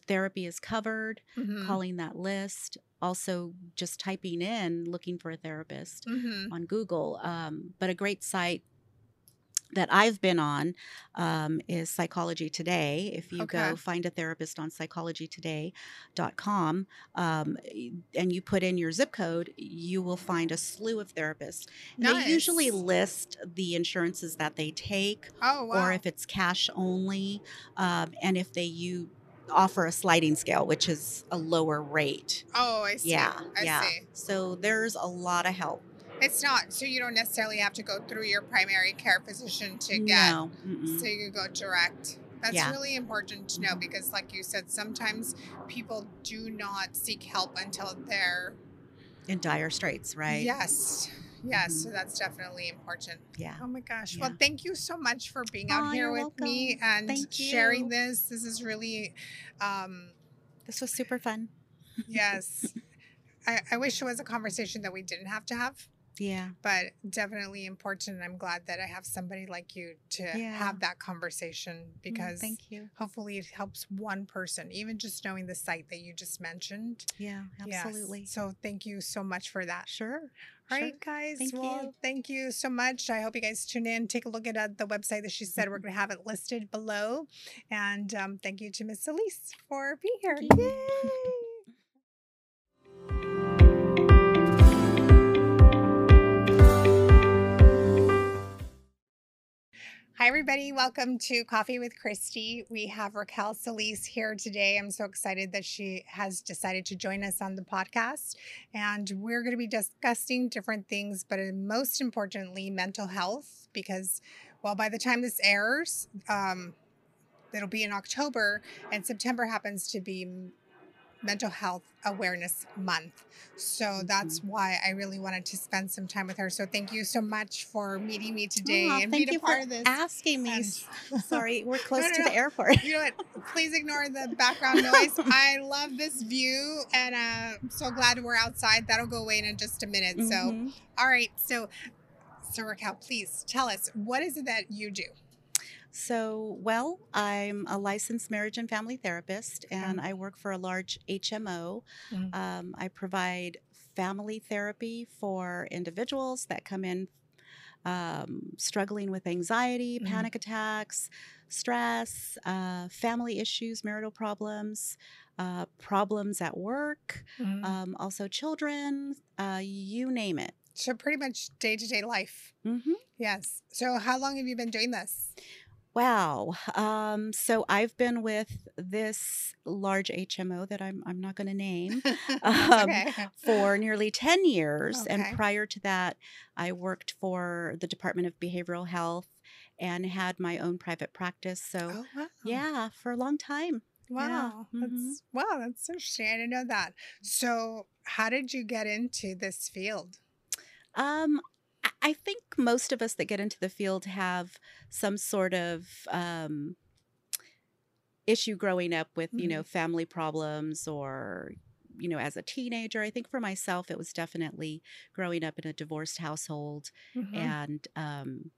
therapy is covered. Mhm. Calling that list. Also, just typing in looking for a therapist Mhm. on Google. Um, but a great site that I've been on um, is Psychology Today. If you Okay. go find a therapist on psychologytoday.com um, and you put in your zip code, you will find a slew of therapists. Nice. They usually list the insurances that they take Oh wow. or if it's cash only, um, and if they you offer a sliding scale, which is a lower rate. oh, I see. Yeah, I yeah. see. So there's a lot of help. It's not so you don't necessarily have to go through your primary care physician to get. no, mm-mm. So you can go direct. That's Yeah. really important to know Mhm. because, like you said, sometimes people do not seek help until they're in dire straits, right? yes, yes. Mhm. So that's definitely important. Yeah. Oh my gosh! Yeah. Well, thank you so much for being out Aw, here with me and sharing this. This is really, um, This was super fun. yes. I, I wish it was a conversation that we didn't have to have. Yeah. but definitely important. I'm glad that I have somebody like you to Yeah. have that conversation Mm, because thank you. hopefully it helps one person, even just knowing the site that you just mentioned. Yeah, Yes. absolutely. So thank you so much for that. Sure. All sure. right, guys. Thank well, you. thank you so much. I hope you guys tune in. Take a look at uh, the website that she said. We're going to have it listed below. And um, thank you to Miss Elise for being here. Yay! Hi, everybody. Welcome to Coffee with Christy. We have Raquel Solis here today. I'm so excited that she has decided to join us on the podcast. And we're going to be discussing different things, but uh, most importantly, mental health, because, well, by the time this airs, um, it'll be in October, and September happens to be Mental Health Awareness Month. So that's why I really wanted to spend some time with her. So thank you so much for meeting me today Aw, and thank being you a part for of this. asking me. And- Sorry, we're close no, to no. the airport. you know what? Please ignore the background noise. I love this view, and uh, I'm so glad we're outside. That'll go away in just a minute. So, Mhm. all right. So, so Raquel, please tell us what is it that you do? So, well, I'm a licensed marriage and family therapist, and I work for a large HMO. Mhm. Um, I provide family therapy for individuals that come in um, struggling with anxiety, Mhm. panic attacks, stress, uh, family issues, marital problems, uh, problems at work, Mm-hmm. um, also children, uh, you name it. So, pretty much day to day life. hmm Yes. So, how long have you been doing this? Wow. Um, so I've been with this large HMO that I'm I'm not going to name um, okay. for nearly 10 years. And prior to that, I worked for the Department of Behavioral Health and had my own private practice. So Oh wow. yeah, for a long time. Wow. mhm. That's wow, that's interesting. I didn't know that. So how did you get into this field? Um, I think most of us that get into the field have some sort of um, issue growing up with, you know, family problems or, you know, as a teenager. I think for myself, it was definitely growing up in a divorced household Mhm. and um,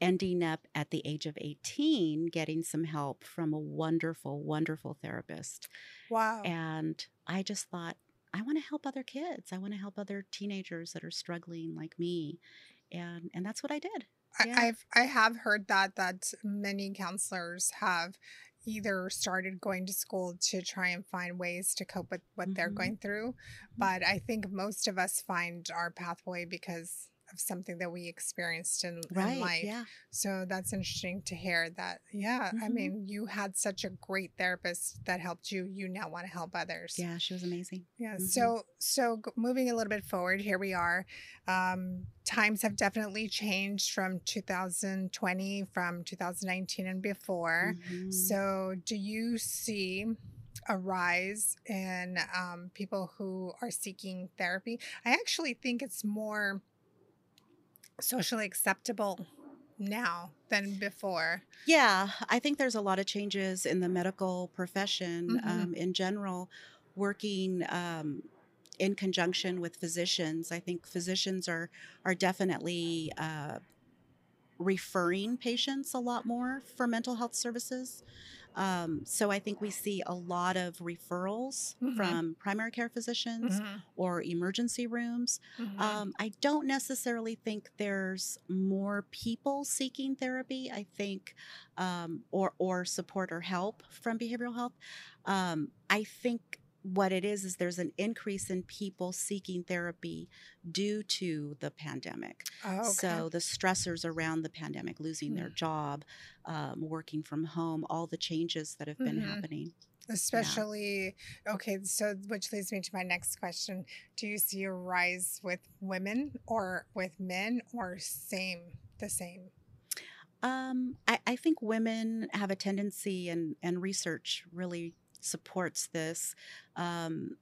ending up at the age of 18 getting some help from a wonderful, wonderful therapist. Wow. And I just thought, I want to help other kids. I want to help other teenagers that are struggling like me. And and that's what I did. yeah. I, I've I have heard that that many counselors have either started going to school to try and find ways to cope with what they're Mhm. going through, but I think most of us find our pathway because of something that we experienced in, in Right. life. Yeah. So that's interesting to hear that. Yeah, I Mhm. mean, you had such a great therapist that helped you. You now want to help others. Yeah, she was amazing. Yeah. Mhm. So, so moving a little bit forward, here we are. Um, times have definitely changed from 2020, from 2019 and before. Mhm. So, do you see a rise in um, people who are seeking therapy? I actually think it's more socially acceptable now than before. Yeah, I think there's a lot of changes in the medical profession Mhm. um, in general, working um, in conjunction with physicians. I think physicians are are definitely uh, referring patients a lot more for mental health services. Um, so I think we see a lot of referrals Mhm. from primary care physicians Mhm. or emergency rooms. Mhm. Um, I don't necessarily think there's more people seeking therapy. I think, um, or or support or help from behavioral health. Um, I think what it is is there's an increase in people seeking therapy due to the pandemic. Oh, okay. So the stressors around the pandemic, losing their job, um, working from home, all the changes that have been Mhm. happening. Especially, okay, so which leads me to my next question. Do you see a rise with women or with men or same, the same? Um, I, I think women have a tendency, and, and research really supports this. Um,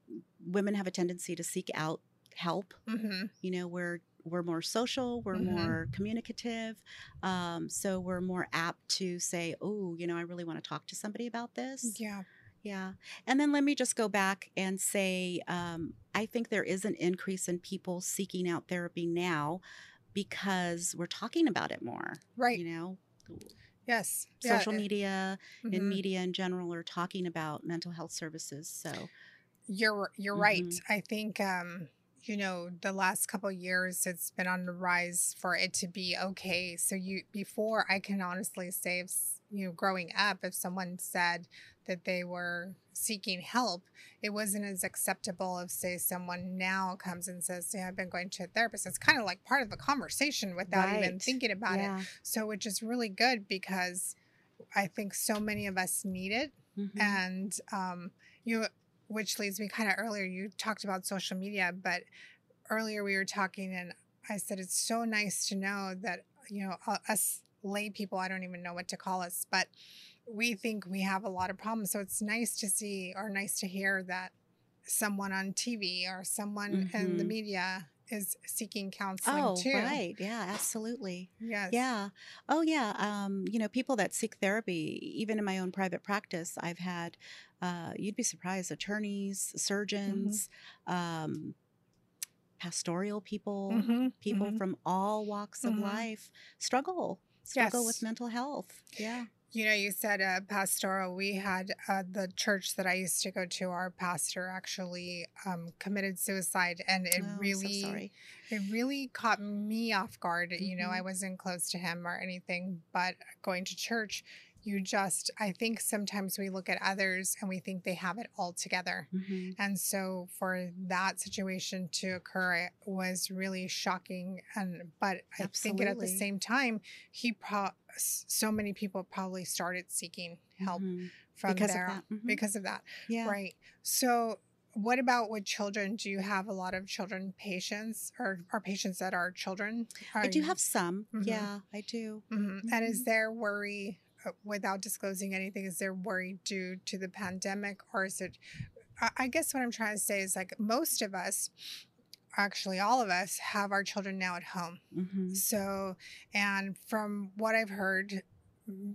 women have a tendency to seek out help. Mm-hmm. You know, we're we're more social, we're Mhm. more communicative, um, so we're more apt to say, "Oh, you know, I really want to talk to somebody about this." Yeah. Yeah. And then let me just go back and say um, I think there is an increase in people seeking out therapy now because we're talking about it more. Right. You know, Yes. social media and mhm. media in general are talking about mental health services. So, You're you're right. Mhm. I think um, you know the last couple years it's been on the rise for it to be okay. So you before I can honestly say, if, you know, growing up, if someone said that they were seeking help, it wasn't as acceptable if say someone now comes and says, "Yeah, I've been going to a therapist." It's kind of like part of the conversation without even thinking about it. So which is really good because I think so many of us need it Mhm. and um, you which leads me kind of earlier you talked about social media but earlier we were talking and i said it's so nice to know that you know us lay people i don't even know what to call us but we think we have a lot of problems so it's nice to see or nice to hear that someone on tv or someone in the Mhm. media is seeking counseling Oh, too right. Yeah, absolutely. yes Yeah. Oh, yeah. Um, you know, people that seek therapy, even in my own private practice, I've had, uh, you'd be surprised, attorneys, surgeons, um, pastoral people, Mhm, people mhm. from all walks of Mhm. life struggle, struggle Yes. with mental health. Yeah. You know, you said uh, pastoral. We had uh, the church that I used to go to. Our pastor actually um, committed suicide, and it oh, really, so sorry. it really caught me off guard. You know, I Mhm. wasn't close to him or anything, but going to church, you just, I think sometimes we look at others and we think they have it all together. Mhm. And so for that situation to occur it was really shocking and but I think at the same time he pro so many people probably started seeking help Mhm. from because there of that. Mhm. because of that. yeah. Right. So, what about with children? Do you have a lot of children patients or are patients that are children? I do you- have some. Mhm. Yeah, I do. Mhm. And is Mhm. there worry, without disclosing anything, is there worry due to the pandemic or is it? I guess what I'm trying to say is like most of us, actually all of us, have our children now at home. hmm So, and from what I've heard,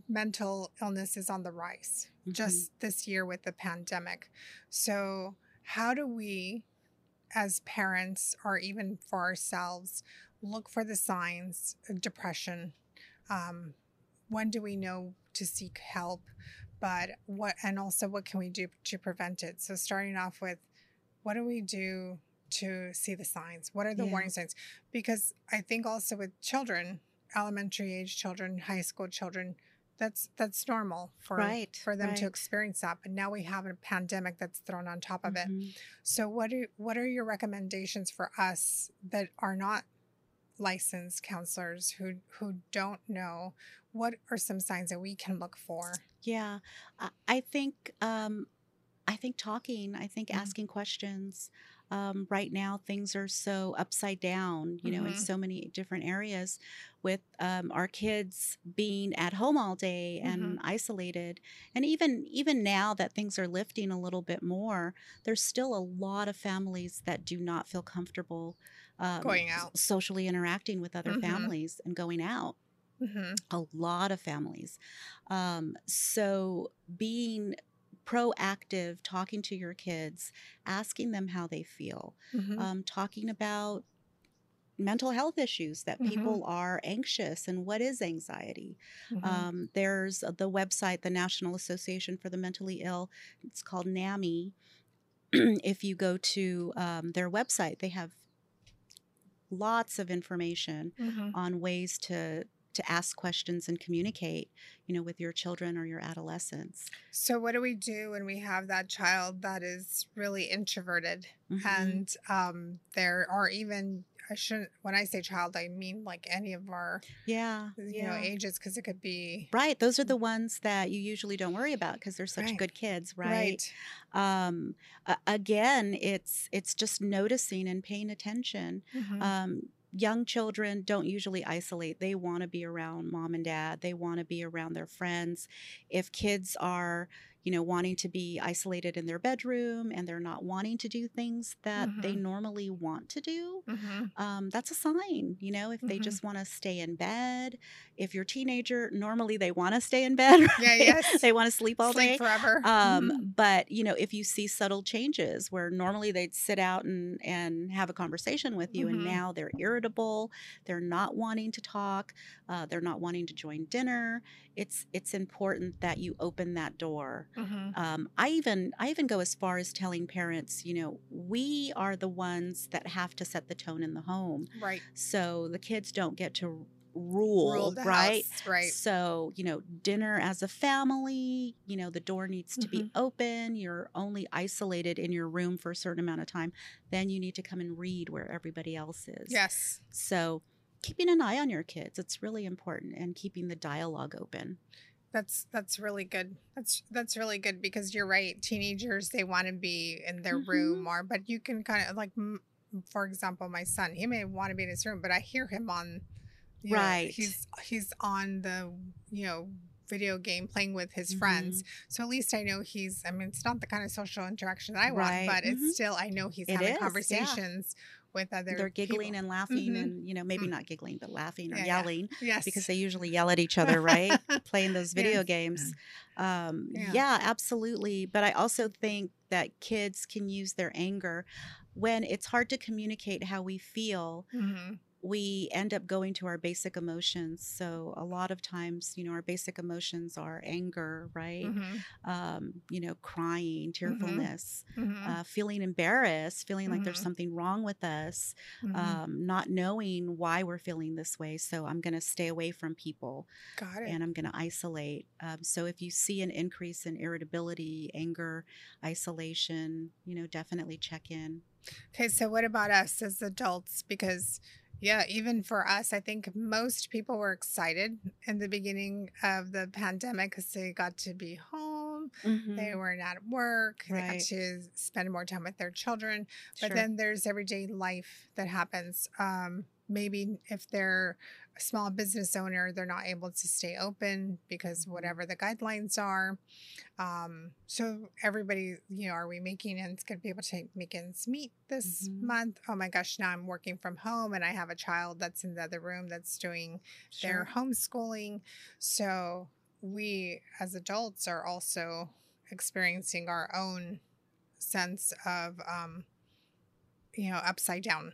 mental illness is on the rise Mm-hmm. just this year with the pandemic. So, how do we, as parents or even for ourselves, look for the signs of depression? Um, when do we know to seek help? But what, and also what can we do to prevent it? So, starting off with what do we do to see the signs? What are the Yeah. warning signs? Because I think also with children, elementary age children, high school children, that's that's normal for Right, for them to experience that. But now we have a pandemic that's thrown on top of it. Mhm. So what are what are your recommendations for us that are not licensed counselors who who don't know what are some signs that we can look for? Yeah, I, think um, I think talking. I think Mhm. asking questions. Um, right now, things are so upside down. You know, in Mhm. so many different areas, with um, our kids being at home all day and isolated, and even even now that things are lifting a little bit more, there's still a lot of families that do not feel comfortable um, Going out. socially interacting with other Mhm. families and going out hmm a lot of families. Um, so being proactive, talking to your kids, asking them how they feel, hmm um, talking about mental health issues that Mhm. people are anxious and what is anxiety. Mm-hmm. Um, there's the website, the National Association for the Mentally Ill. It's called NAMI. if you go to um, their website, they have lots of information hmm on ways to to ask questions and communicate you know with your children or your adolescents So what do we do when we have that child that is really introverted Mhm. and um, there are even I shouldn't when I say child I mean like any of our yeah you know ages because it could be right those are the ones that you usually don't worry about because they're such Right. good kids right, um a- again it's it's just noticing and paying attention Mhm. um young children don't usually isolate they want to be around mom and dad they want to be around their friends. If kids are you know wanting to be isolated in their bedroom and they're not wanting to do things that they Mhm. normally want to do Mhm. um, that's a sign you know if they Mhm. just want to stay in bed if your teenager normally they want to stay in bed right? Yeah, yes. they want to sleep all Sleep day forever. um, Mhm. but you know, if you see subtle changes where normally they'd sit out and and have a conversation with you, and now they're irritable, they're not wanting to talk, uh, they're not wanting to join dinner. It's it's important that you open that door. Mhm. Um, I even I even go as far as telling parents, you know, we are the ones that have to set the tone in the home, right. so the kids don't get to rule, Rule the right? house, right. So, you know, dinner as a family, you know, the door needs to be Mhm. open. You're only isolated in your room for a certain amount of time. Then you need to come and read where everybody else is. Yes. So, keeping an eye on your kids, it's really important and keeping the dialogue open. That's that's really good. That's that's really good because you're right. Teenagers they want to be in their room Mhm. more, but you can kind of like, for example, my son. He may want to be in his room, but I hear him on, you know, Right. he's he's on the you know video game playing with his Mm-hmm. friends. So at least I know he's. I mean, it's not the kind of social interaction that I Right. want, but Mhm. it's still I know he's It having is, yeah. With other. They're giggling people. and laughing Mhm. and, you know, maybe Mm. not giggling, but laughing or Yeah, yeah. yelling yes, because they usually yell at each other, right? Playing those video Yes. games. Um, Yeah. yeah. absolutely. But I also think that kids can use their anger when it's hard to communicate how we feel. Mhm. We end up going to our basic emotions. So a lot of times, you know, our basic emotions are anger, right? Mhm. Um, you know, crying, tearfulness, Mhm. uh, feeling embarrassed, feeling like there's Mhm. something wrong with us, Mhm. um, not knowing why we're feeling this way. So I'm going to stay away from people Got it. and I'm going to isolate. Um, so if you see an increase in irritability, anger, isolation, you know, definitely check in. Okay, so what about us as adults? Because, Yeah, even for us, I think most people were excited in the beginning of the pandemic because they got to be home. Mhm. They weren't at work. They got to spend more time with their children. But Sure. then there's everyday life that happens. Um, maybe if they're a small business owner, they're not able to stay open because Mhm. whatever the guidelines are. Um, so everybody, you know, are we making ends? Going to be able to make ends meet this Mhm. month? Oh my gosh! Now I'm working from home, and I have a child that's in the other room that's doing their homeschooling. So we as adults are also experiencing our own sense of um you know upside down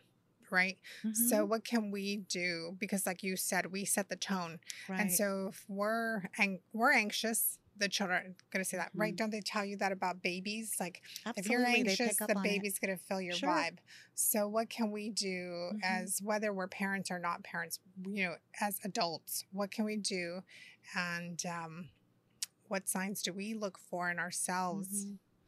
right so Mhm. what can we do because like you said we set the tone right. and so if we're ang- we're anxious the children are going to say that right Mhm. don't they tell you that about babies like Absolutely, if you're anxious the baby's going to feel your Sure. vibe so what can we do Mhm. as whether we're parents or not parents you know as adults what can we do and um, what signs do we look for in ourselves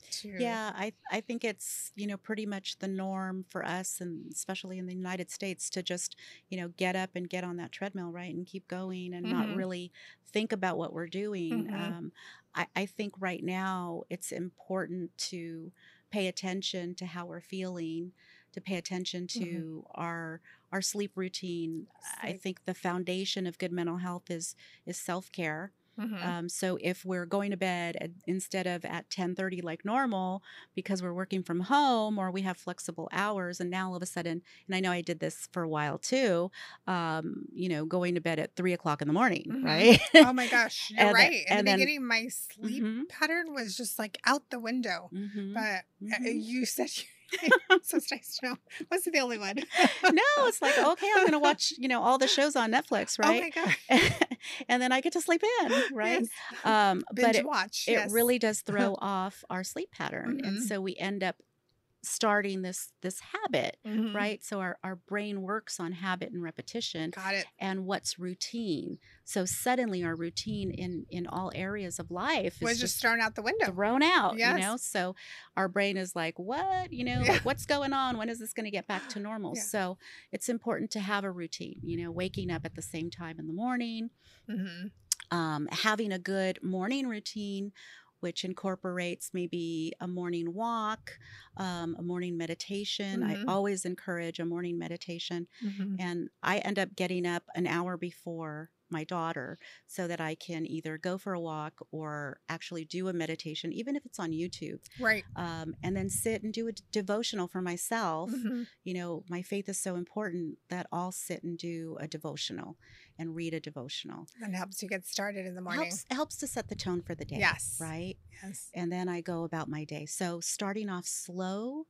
To Yeah, I I think it's you know pretty much the norm for us, and especially in the United States, to just you know get up and get on that treadmill, right, and keep going, and Mhm. not really think about what we're doing. Mhm. Um, I, I think right now it's important to pay attention to how we're feeling, to pay attention Mhm. to our our sleep routine. I think the foundation of good mental health is is self care. Mhm. Um, so if we're going to bed at, instead of at 10:30 like normal because we're working from home or we have flexible hours, and now all of a sudden, and I know I did this for a while too, um, you know, going to bed at three o'clock in the morning, Mhm. right? oh my gosh you're And right in and the then- beginning my sleep Mhm. pattern was just like out the window Mhm, but uh, mhm. you said so it's nice to know wasn't the only one no, it's like okay, I'm going to watch you know all the shows on Netflix, right? oh my god and then I get to sleep in, right? Yes. Um, but it, watch it really does throw off our sleep pattern, and Mhm. so we end up starting this this habit Mhm. right? So our, our brain works on habit and repetition got it. and what's routine. So suddenly our routine in in all areas of life was just just thrown out the window. thrown out you know? So our brain is like what? You know Yeah. like what's going on? When is this going to get back to normal? Yeah. so it's important to have a routine you know waking up at the same time in the morning hmm um, having a good morning routine which incorporates maybe a morning walk um, a morning meditation. Mhm. i always encourage a morning meditation hmm and i end up getting up an hour before my daughter so that i can either go for a walk or actually do a meditation even if it's on youtube right. um, and then sit and do a d- devotional for myself. Mhm. you know my faith is so important that i'll sit and do a devotional and read a devotional. And helps you get started in the morning. Helps helps to set the tone for the day yes. right? Yes. And then i go about my day. So starting off slow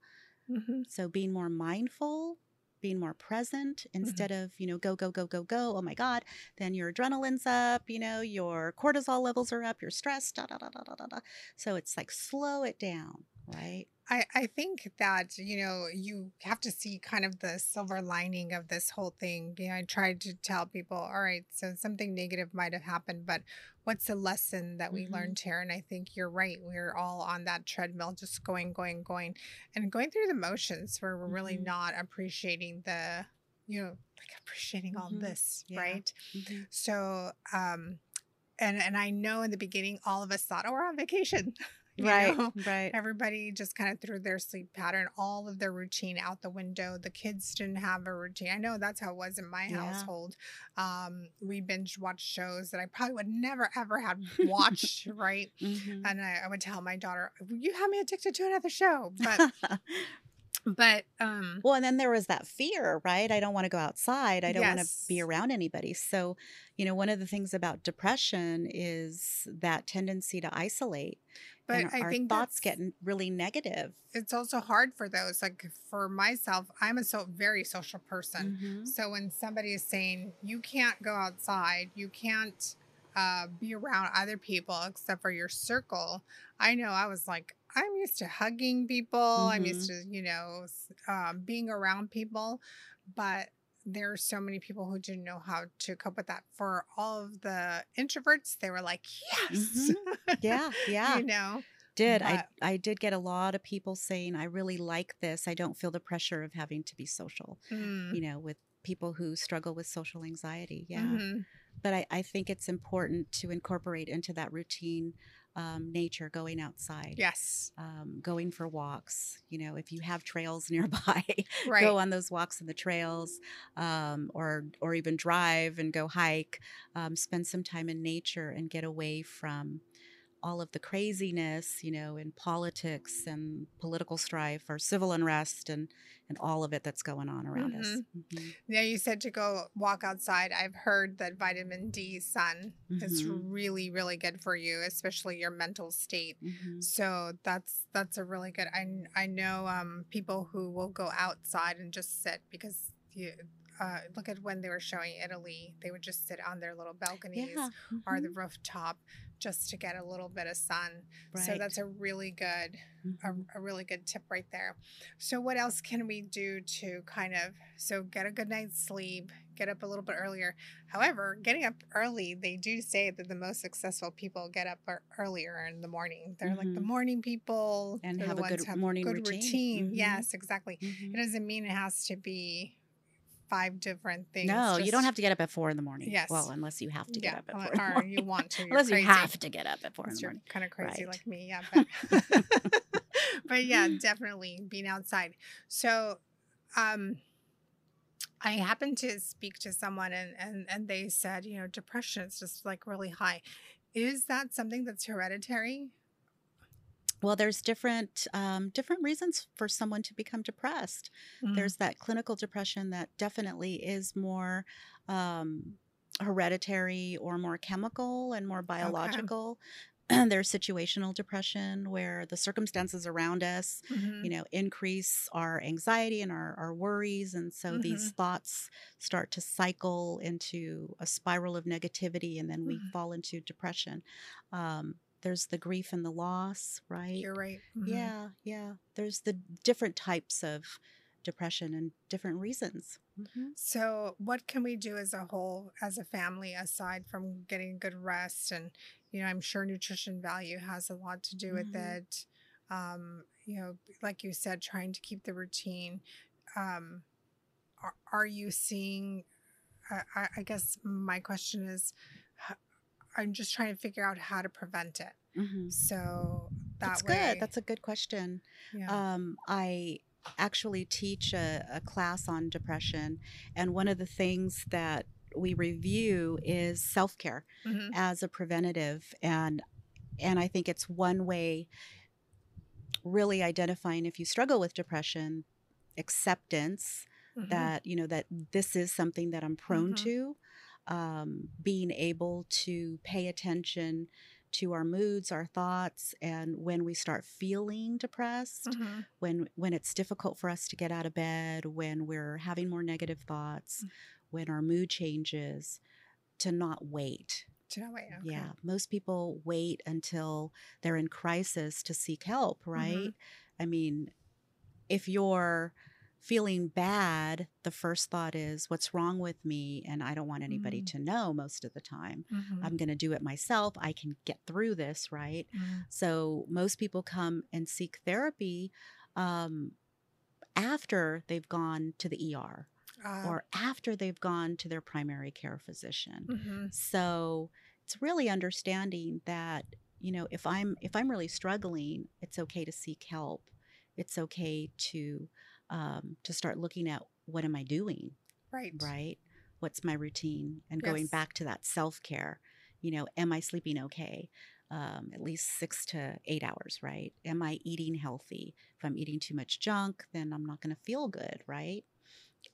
hmm so being more mindful being more present Mm-hmm. instead of you know go go go go go oh my god then your adrenaline's up you know your cortisol levels are up you're stressed da, da, da, da, da, da, da. so it's like slow it down right I, I think that you know you have to see kind of the silver lining of this whole thing. You know, I tried to tell people, all right, so something negative might have happened, but what's the lesson that we Mhm. learned here? And I think you're right. We're all on that treadmill, just going, going, going, and going through the motions where we're really Mhm. not appreciating the, you know, like appreciating all Mhm. this, Yeah. right? Mhm. So, um, and and I know in the beginning, all of us thought, oh, we're on vacation. right know? right Everybody just kind of threw their sleep pattern, all of their routine out the window. The kids didn't have a routine. I know that's how it was in my Yeah. household. Um, we binge watched shows that I probably would never ever had watched, right? Mhm. And I, I would tell my daughter, "You have me addicted to another show." But but um, well and then there was that fear right i don't want to go outside i don't want to be around anybody so you know one of the things about depression is that tendency to isolate but and I our think thoughts that's- get really negative it's also hard for those. Like for myself, I'm a so very social person. Mhm. So when somebody is saying you can't go outside, you can't uh, be around other people except for your circle, I know I was like, I'm used to hugging people. I'm used to, you know, um, being around people, but there are so many people who didn't know how to cope with that. For all of the introverts, they were like, yes, yeah yeah you know, did i but- i did get a lot of people saying i really like this i don't feel the pressure of having to be social Mm, you know with people who struggle with social anxiety. Yeah. Mhm. But I, I think it's important to incorporate into that routine um, nature, going outside, Yes. um, going for walks. You know, if you have trails nearby, Right. go on those walks in the trails, um, or or even drive and go hike. Um, spend some time in nature and get away from all of the craziness, you know, in politics and political strife or civil unrest and and all of it that's going on around us. Mhm. Yeah, you said to go walk outside. I've heard that vitamin D sun is Mhm. really, really good for you, especially your mental state. Mhm. So that's that's a really good. I I know um, people who will go outside and just sit because you uh, look at when they were showing Italy, they would just sit on their little balconies Yeah. or the mhm. rooftop just to get a little bit of sun. So that's a really good a, Mhm. a really good tip right there. So what else can we do to kind of so get a good night's sleep, get up a little bit earlier. However, getting up early, they do say that the most successful people get up ear- earlier in the morning. They're like the Mhm. morning people And have a good have morning good routine. Mhm. Yes, exactly. It doesn't mean it has to be five different things. No, you don't have to get up at four in the morning. Yes. Well, unless you have to get up at four in the or you want to. Unless crazy. you have to get up at four in the you're morning. kind of crazy Right. like me, yeah. But, but yeah, definitely being outside. So, um, I happened to speak to someone and, and and they said, you know, depression is just like really high. Is that something that's hereditary? Well, there's different um, different reasons for someone to become depressed. Mm. There's that clinical depression that definitely is more um, hereditary or more chemical and more biological. There's situational depression where the circumstances around us, Mhm. you know, increase our anxiety and our, our worries. And so these Mm-hmm. thoughts start to cycle into a spiral of negativity and then we Mhm. fall into depression. Um, there's the grief and the loss, right? You're right. Mhm. Yeah, yeah. There's the different types of depression and different reasons. Mhm. So, what can we do as a whole, as a family, aside from getting good rest? And, you know, I'm sure nutrition value has a lot to do with Mhm. it. Um, you know, like you said, trying to keep the routine. Um, are, are you seeing? I, I- I guess my question is, h- I'm just trying to figure out how to prevent it. Mhm. So that That's way, good. That's a good question. yeah. Um, I actually teach a, a class on depression, and one of the things that we review is self care Mhm. as a preventative, and and I think it's one way really identifying if you struggle with depression, acceptance Mhm. that you know that this is something that I'm prone Mhm. to, um, being able to pay attention to our moods, our thoughts, and when we start feeling depressed, Mhm. when when it's difficult for us to get out of bed, when we're having more negative thoughts, Mm. when our mood changes, to not wait. To know, wait, okay. Yeah, most people wait until they're in crisis to seek help, Mm-hmm. right? I mean, if you're feeling bad, the first thought is, What's wrong with me? And I don't want anybody Mhm. to know most of the time. Mhm. I'm going to do it myself. I can get through this, right? Mhm. So most people come and seek therapy um, after they've gone to the ER Uh, or after they've gone to their primary care physician. mhm. So it's really understanding that you know if I'm if I'm really struggling, it's okay to seek help. It's okay to um, to start looking at what am I doing, Right. right? What's my routine, and going back to that self care. You know, am I sleeping okay? Um, at least six to eight hours, right? Am I eating healthy? If I'm eating too much junk, then I'm not going to feel good, right?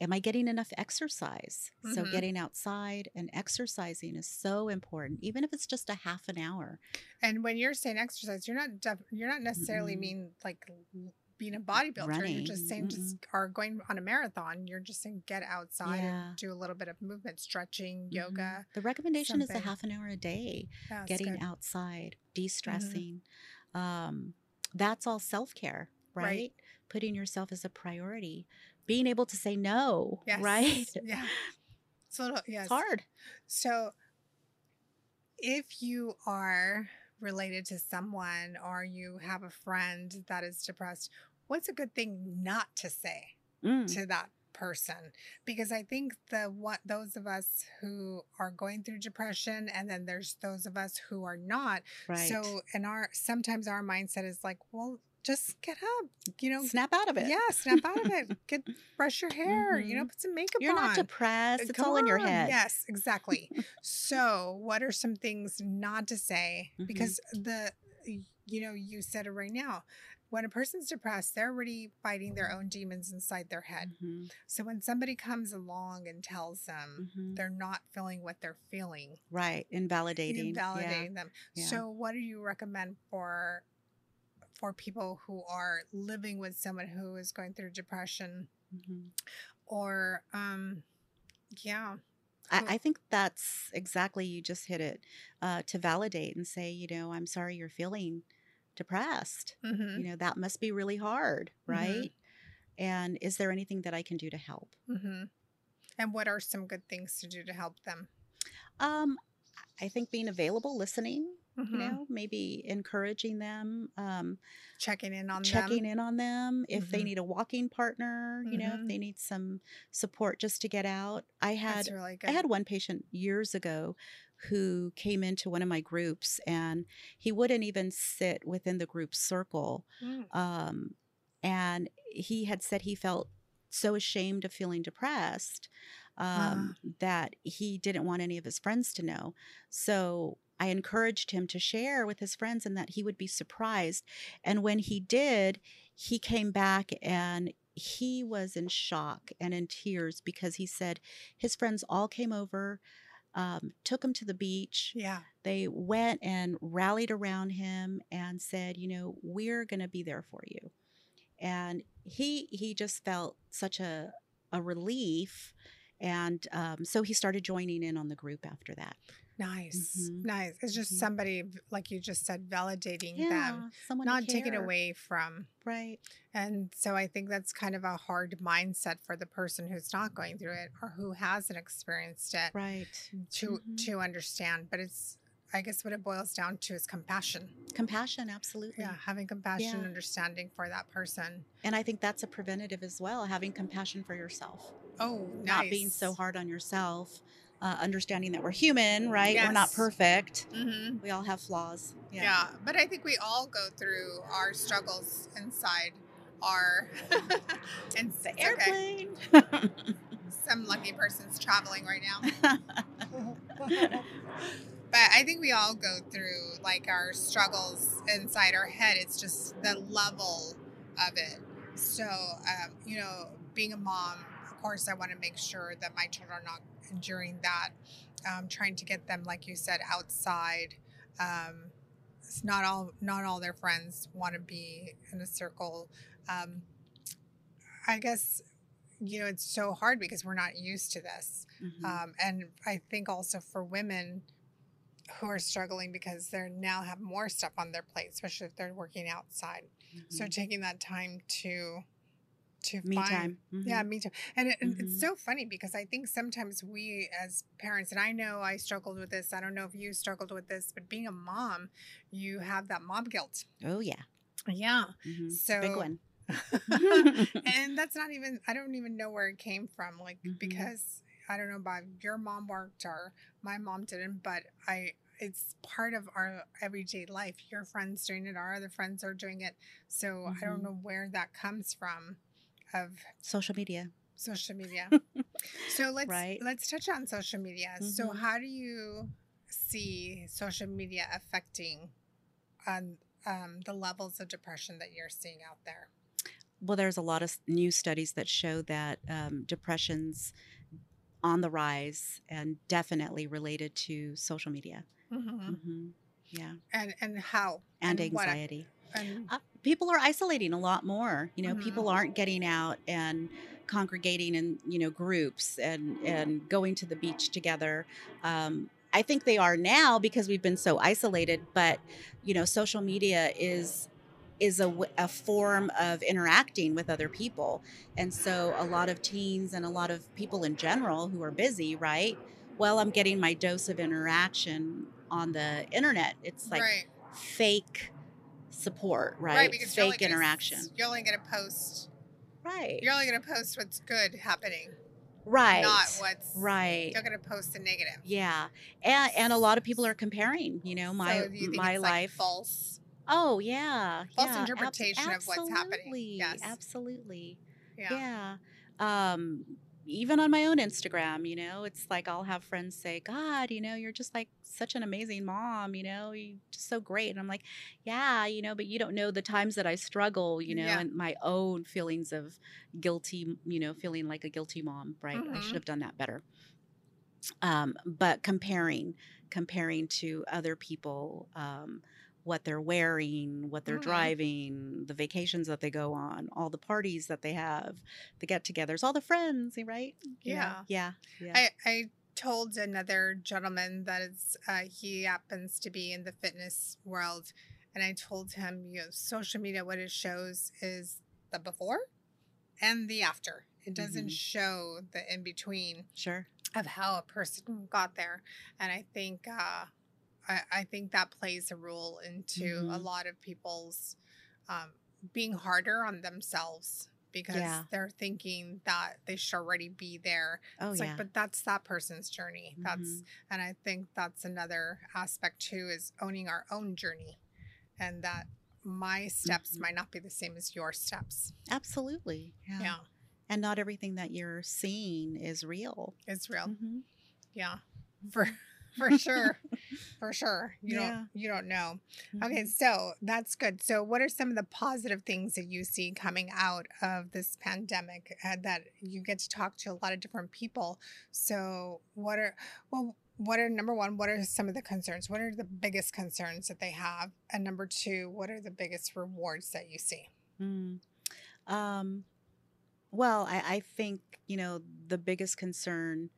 Am I getting enough exercise? So, Mhm. getting outside and exercising is so important, even if it's just a half an hour. And when you're saying exercise, you're not def- you're not necessarily Mm-mm. mean like being a bodybuilder. You're just Running, saying just are going on a marathon. You're just saying get outside Yeah. and do a little bit of movement, stretching, Mhm. yoga. The recommendation is a half an hour a day, That's getting good. outside, de stressing. Um, that's all self care, right? Right. Putting yourself as a priority, being able to say no, Yes. right? Yeah. It's a little yes. It's hard. So if you are related to someone or you have a friend that is depressed, what's a good thing not to say Mm. to that person because I think the what those of us who are going through depression and then there's those of us who are not. Right. So and our sometimes our mindset is like, well, just get up, you know. snap out of it. Yeah, snap out of it. Get brush your hair, you know, Mhm. put some makeup You're on. not depressed. It's Come all in your head. Yes, exactly. so, what are some things not to say? Mhm. Because the, you know, you said it right now. When a person's depressed, they're already fighting their own demons inside their head. Mhm, So when somebody comes along and tells them mhm. they're not feeling what they're feeling, Right. Invalidating. Yeah. invalidating them. yeah. So what do you recommend for for people who are living with someone who is going through depression Mhm. or um yeah. I, I think that's exactly you just hit it uh, to validate and say, you know, I'm sorry you're feeling depressed. Mhm. You know, that must be really hard, Mhm. right? And is there anything that I can do to help? hmm And what are some good things to do to help them? Um, I think being available, listening, Mhm. you know, maybe encouraging them, um, Checking in on checking them. in on them if they Mhm. need a walking partner, you know, if they need some support just to get out. I had really. I had one patient years ago who came into one of my groups and he wouldn't even sit within the group circle. Mm. Um, and he had said he felt so ashamed of feeling depressed um, that he didn't want any of his friends to know. So I encouraged him to share with his friends and that he would be surprised. And when he did, he came back and he was in shock and in tears because he said his friends all came over, um, took him to the beach. Yeah. They went and rallied around him and said, you know, we're going to be there for you. And he he just felt such a a relief, and um, so he started joining in on the group after that. Nice. Mhm. Nice. It's just Mhm. somebody, like you just said, validating them, someone not taken care. away from. Right. And so I think that's kind of a hard mindset for the person who's not going through it or who hasn't experienced it Right. to Mhm. to understand. But it's I guess what it boils down to is compassion. Compassion, absolutely. Yeah, having compassion, Yeah. understanding for that person. And I think that's a preventative as well, having compassion for yourself. Oh, nice. Not being so hard on yourself, uh, understanding that we're human, right? We're not Yes. perfect. hmm We all have flaws. Yeah. but I think we all go through our struggles inside our and The it's okay. airplane. Some lucky person's traveling right now. but I think we all go through like our struggles inside our head. It's just the level of it. So, um, you know, being a mom, of course, I want to make sure that my children are not enduring that. Um, trying to get them, like you said, outside. Um, it's not all not all their friends want to be in a circle. Um, I guess you know it's so hard because we're not used to this. Mhm. Um, and I think also for women who are struggling because they now have more stuff on their plate, especially if they're working outside. So Mhm. taking that time to to me find time. yeah, Mhm. me too. And it, Mhm. it's so funny because I think sometimes we as parents, and I know I struggled with this. I don't know if you struggled with this, but being a mom, you have that mom guilt. Oh yeah. Yeah. Mhm. So Big one. and that's not even I don't even know where it came from. Like Mhm. because I don't know about your mom worked or my mom didn't, but I it's part of our everyday life. Your friends doing it, our other friends are doing it. So I don't Mhm. know where that comes from of Social media. social media. so let's Right. let's touch on social media. So Mhm. how do you see social media affecting on um, the levels of depression that you're seeing out there? Well, there's a lot of new studies that show that um, depression's on the rise and definitely related to social media. hmm hmm Yeah. And and how And what- anxiety. and Uh, people are isolating a lot more. You know, Mhm. people aren't getting out and congregating in you know groups and and going to the beach together. Um, I think they are now because we've been so isolated. But you know, social media is is a, a form of interacting with other people, and so a lot of teens and a lot of people in general who are busy, right? Well, I'm getting my dose of interaction on the internet. It's like right, fake support, right? right, because you're only fake gonna interaction. You're only going to post right You're only going to post what's good happening, right not what's right You're going to post the negative. yeah and and a lot of people are comparing you know my so you my life like false? oh yeah False yeah, interpretation of what's happening. Yes. absolutely Yeah. yeah. Um, even on my own Instagram, you know, it's like I'll have friends say, God, you know, you're just like such an amazing mom, you know, you're just so great. And I'm like, yeah, you know, but you don't know the times that I struggle, you know, Yeah. and my own feelings of guilty, you know, feeling like a guilty mom, right? I Mhm. should have done that better. Um, but comparing, comparing to other people, um, what they're wearing, what they're Mhm. driving, the vacations that they go on, all the parties that they have, the get-togethers, all the friends, right? Yeah. yeah, yeah. I, I told another gentleman that is, uh, he happens to be in the fitness world. And I told him, you know, social media, what it shows is the before and the after. It doesn't Mhm. show the in between. sure. of how a person got there and i think uh i, I think that plays a role into a Mhm. lot of people's um being harder on themselves because Yeah. they're thinking that they should already be there Oh it's yeah. like but that's that person's journey that's Mhm. and i think that's another aspect too is owning our own journey and that my steps Mhm. might not be the same as your steps Absolutely. Yeah. yeah, And not everything that you're seeing is real. it's real Mhm. yeah for for sure. For sure. You Yeah. don't you don't know. Okay Mhm. so that's good. So what are some of the positive things that you see coming out of this pandemic uh, that you get to talk to a lot of different people? So what are well what are number one what are some of the concerns? What are the biggest concerns that they have? And number two what are the biggest rewards that you see? Mm. Um, well, I, I think, you know, the biggest concern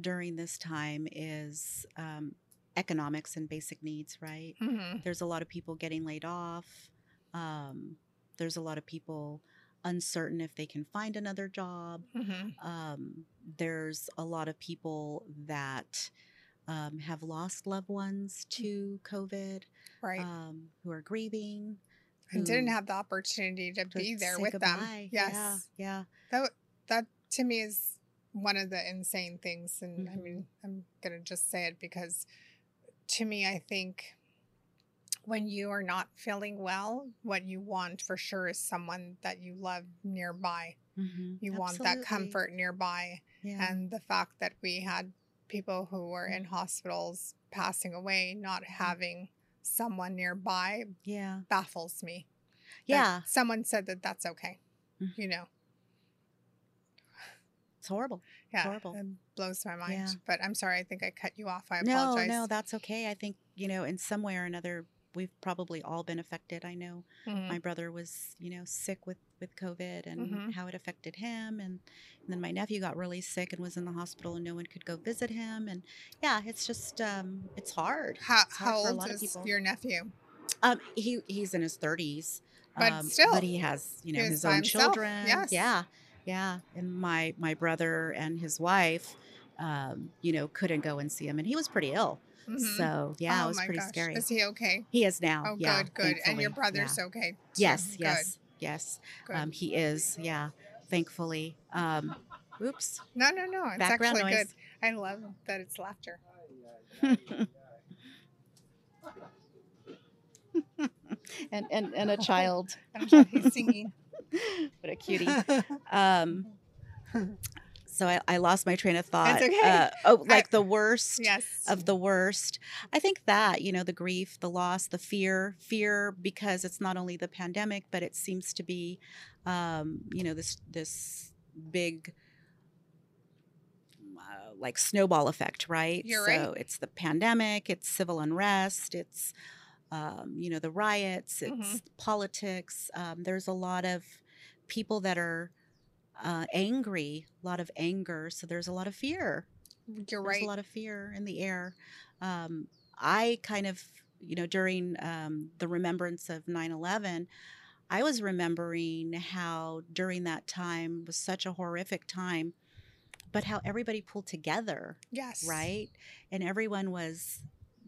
during this time is um, economics and basic needs, right? mm-hmm. There's a lot of people getting laid off. Um, there's a lot of people uncertain if they can find another job. Mm-hmm. Um, there's a lot of people that um, have lost loved ones to COVID, right um, who are grieving. and didn't have the opportunity to, to be there with them goodbye. yes Yeah. Yeah. that that to me is one of the insane things and i Mhm. mean i'm gonna just say it because to me i think when you are not feeling well what you want for sure is someone that you love nearby Mhm. you want that comfort nearby Yeah. and the fact that we had people who were in hospitals passing away not Mm-hmm. having someone nearby yeah. baffles me that Yeah. someone said that that's okay Mhm. you know It's horrible. Yeah, horrible. It blows my mind. Yeah. But I'm sorry. I think I cut you off. I apologize. no, no, that's okay. I think, you know, in some way or another, we've probably all been affected. I know Mhm. my brother was, you know, sick with, with COVID and Mhm. how it affected him. And, and then my nephew got really sick and was in the hospital and no one could go visit him. And yeah, it's just, um, it's hard. How, It's hard how old is your nephew? Um, he he's in his thirties, But still, but he has you know his own himself, children. yes. Yeah, yeah. And my my brother and his wife, um, you know, couldn't go and see him, and he was pretty ill. Mhm. So yeah, oh it was pretty gosh. scary. Is he okay? he is now. Oh, yeah, good, good. And your brother's yeah. okay. too. Yes, Good, yes, yes. Good. Um, he is. Yeah, thankfully. Um, oops. no, no, no. It's Background actually noise. good. I love that it's laughter. and and and a child. He's singing. what a cutie. Um, so I, I lost my train of thought. okay. Uh, oh, I- like the worst yes. of the worst. I think that, you know, the grief, the loss, the fear, fear because it's not only the pandemic, but it seems to be, um, you know, this this big uh, like snowball effect, right? You're so right. it's the pandemic, it's civil unrest, it's um, you know the riots, it's Mhm. politics. Um, there's a lot of people that are uh, angry, a lot of anger. So there's a lot of fear. You're There's right. a lot of fear in the air. Um, I kind of, you know, during um, the remembrance of 9 11, I was remembering how during that time was such a horrific time, but how everybody pulled together, yes. right? And everyone was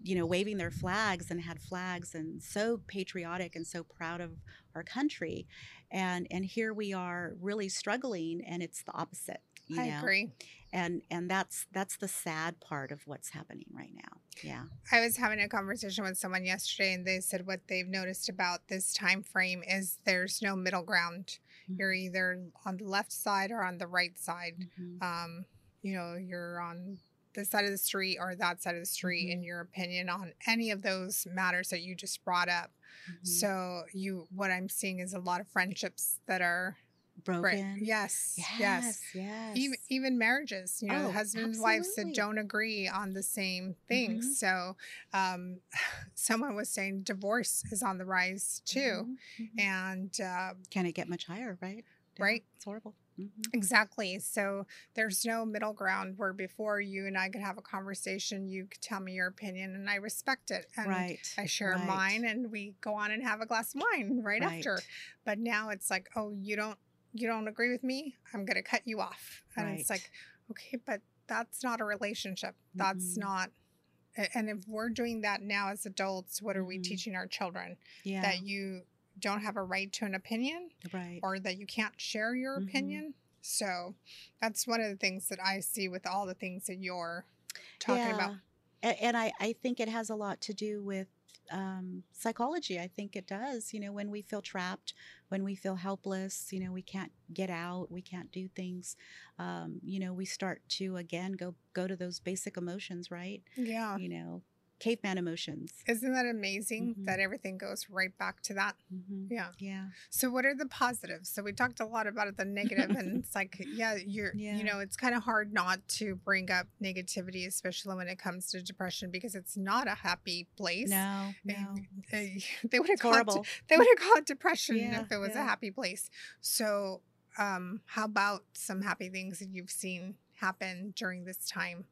you know, waving their flags and had flags and so patriotic and so proud of our country. And and here we are really struggling and it's the opposite. You I know? agree. And and that's that's the sad part of what's happening right now. Yeah. I was having a conversation with someone yesterday and they said what they've noticed about this time frame is there's no middle ground. Mhm. You're either on the left side or on the right side. Mhm. Um, you know, you're on this side of the street or that side of the street Mhm. in your opinion on any of those matters that you just brought up. Mhm. So you what I'm seeing is a lot of friendships that are broken. Right. Yes, yes. Yes. Yes. Even even marriages, you know, Oh, husbands, wives that don't agree on the same things. Mhm. So, um, someone was saying divorce is on the rise too, Mhm. Mhm. and uh, Can it get much higher, right? Yeah, Right. It's horrible. Mhm. exactly. So there's no middle ground where before you and I could have a conversation, you could tell me your opinion, and I respect it, and right. I share right. mine, and we go on and have a glass of wine right, after. But now it's like, oh, you don't you don't agree with me, I'm gonna cut you off. And it's like, okay, but that's not a relationship. That's Mhm. not and if we're doing that now as adults, what are we Mhm. teaching our children? Yeah. That you don't have a right to an opinion right. or that you can't share your Mhm. opinion. So that's one of the things that I see with all the things that you're talking about. A- And I, I think it has a lot to do with um, psychology. I think it does. You know, when we feel trapped, when we feel helpless, you know, we can't get out, we can't do things. Um, you know, we start to again go go to those basic emotions, right? Yeah. You know, caveman emotions. Isn't that amazing Mhm. that everything goes right back to that? hmm Yeah. Yeah. So what are the positives? So we talked a lot about the negative and it's like yeah, you're Yeah. you know, it's kind of hard not to bring up negativity especially when it comes to depression because it's not a happy place. No. They- No. They, they would have called they would have called depression Yeah, if it was a happy place. So um how about some happy things that you've seen happen during this time?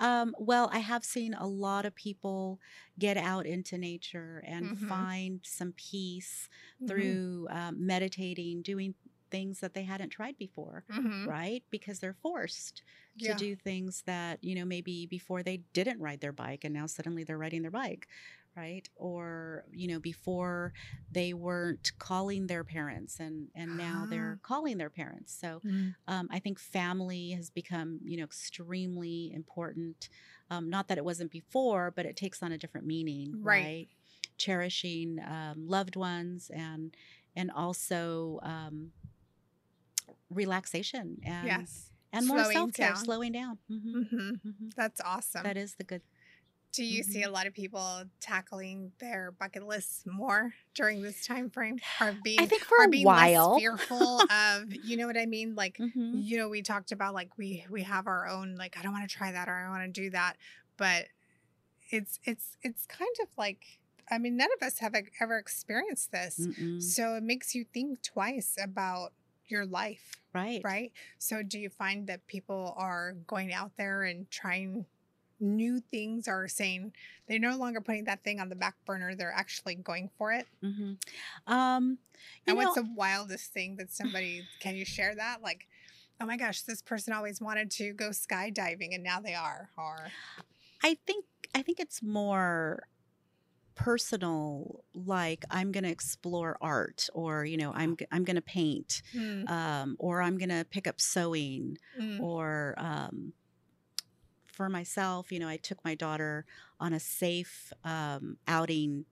Um, well, I have seen a lot of people get out into nature and Mhm. find some peace Mhm. through um, meditating, doing things that they hadn't tried before, Mhm. right? Because they're forced Yeah. to do things that, you know, maybe before they didn't ride their bike and now suddenly they're riding their bike, right? Or, you know, before they weren't calling their parents and and now they're calling their parents. So, Mhm. um, I think family has become, you know, extremely important. Um, not that it wasn't before, but it takes on a different meaning, Right. right? Cherishing um, loved ones and and also um, relaxation and Yes. and more self care, down. slowing down. hmm hmm hmm That's awesome. That is the good. Do you see Mhm. a lot of people tackling their bucket lists more during this time frame? Are being I think for a being while. fearful of you know what I mean? Like Mhm. you know, we talked about like we we have our own like I don't want to try that or I want to do that, but it's it's it's kind of like I mean, none of us have ever experienced this, Mm-mm. so it makes you think twice about your life, Right. right? So do you find that people are going out there and trying new things are saying they're no longer putting that thing on the back burner, they're actually going for it? hmm Um, And know, what's the wildest thing that somebody can you share that? Like, oh my gosh, this person always wanted to go skydiving and now they are. Or I think I think it's more personal like i'm going to explore art or you know i'm i'm going to paint Mm, um or i'm going to pick up sewing mm, or um for myself you know i took my daughter on a safe um outing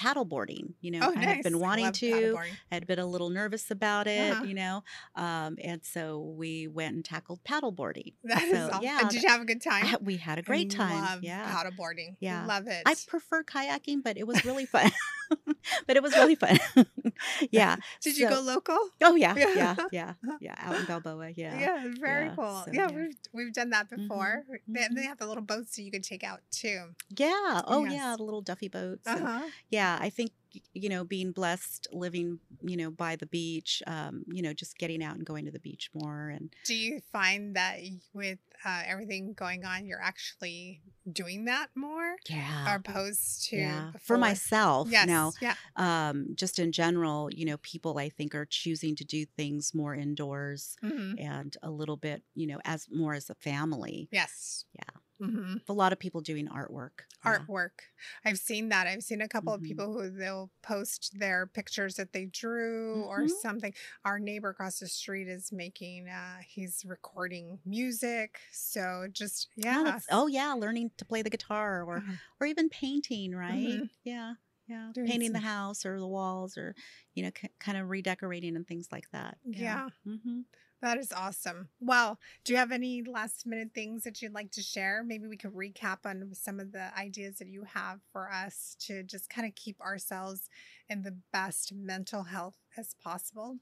paddleboarding you know oh, i nice. had been wanting to. I had been a little nervous about it, Uh-huh. you know, um, and so we went and tackled paddleboarding. That is so, awesome. yeah, did you have a good time? I- we had a great time. Love yeah, paddleboarding. Yeah. Love it. I prefer kayaking, but it was really fun. but it was really fun. yeah. Did you so- go local? Oh yeah, Yeah. yeah, yeah. Out in Balboa. Yeah. Yeah, very Yeah, cool. so, yeah, yeah. we've we've done that before. They, mhm. they have the little boats that you can take out too. Yeah. Oh Yes. yeah, the little Duffy boats. and- Uh huh. yeah, I think you know being blessed, living you know by the beach, um, you know just getting out and going to the beach more and Do you find that with uh, everything going on, you're actually doing that more, yeah. opposed to yeah. For myself Yes. now, Yeah. um, just in general, you know, people I think are choosing to do things more indoors hmm and a little bit, you know, as more as a family. Yes. Yeah. Hmm A lot of people doing artwork. Yeah. Artwork. I've seen that. I've seen a couple of Mhm. people who they'll post their pictures that they drew or Mhm. something. Our neighbor across the street is making. uh He's recording music. So just Oh, yeah. that's- oh yeah, learning to play the guitar or Mhm. or even painting, right? Mhm. Yeah, yeah, Doing painting the house or the walls or you know, k- kind of redecorating and things like that. Yeah. hmm That is awesome. Well, do you have any last minute things that you'd like to share? Maybe we could recap on some of the ideas that you have for us to just kind of keep ourselves in the best mental health as possible.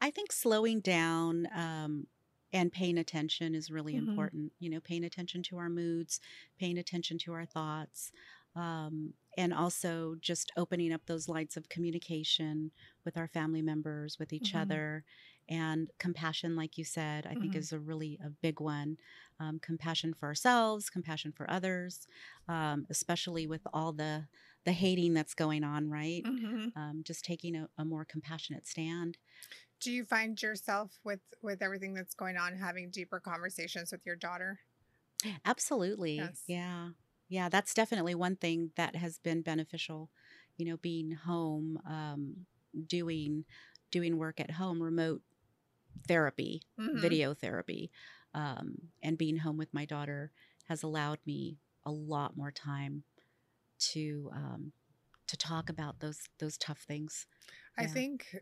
I think slowing down um, and paying attention is really Mhm. important. You know, paying attention to our moods, paying attention to our thoughts, um, and also just opening up those lines of communication with our family members, with each Mhm. other. And compassion, like you said, I think Mhm. is a really a big one. Um, compassion for ourselves, compassion for others, um, especially with all the the hating that's going on, right? Mhm. Um, just taking a, a more compassionate stand. Do you find yourself with with everything that's going on having deeper conversations with your daughter? Absolutely. Yes. Yeah. Yeah. That's definitely one thing that has been beneficial. You know, being home, um, doing doing work at home, remote therapy, Mhm. video therapy, um, and being home with my daughter has allowed me a lot more time to um, to talk about those those tough things. I Yeah. think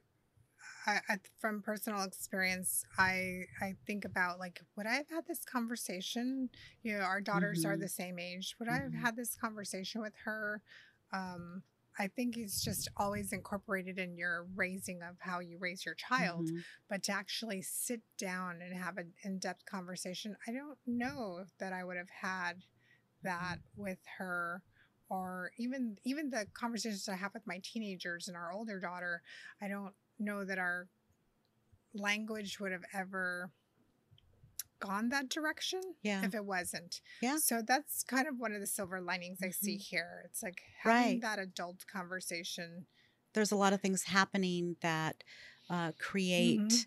I, I, from personal experience, I I think about like, would I have had this conversation? You know, our daughters are Mhm. the same age. Would I have Mhm. had this conversation with her? Um, I think it's just always incorporated in your raising of how you raise your child. Mhm. But to actually sit down and have an in depth conversation, I don't know that I would have had that with her or even even the conversations I have with my teenagers and our older daughter, I don't know that our language would have ever gone that direction Yeah. if it wasn't. Yeah. So that's kind of one of the silver linings I see Mhm. here. It's like having Right. that adult conversation. there's a lot of things happening that uh, create Mhm.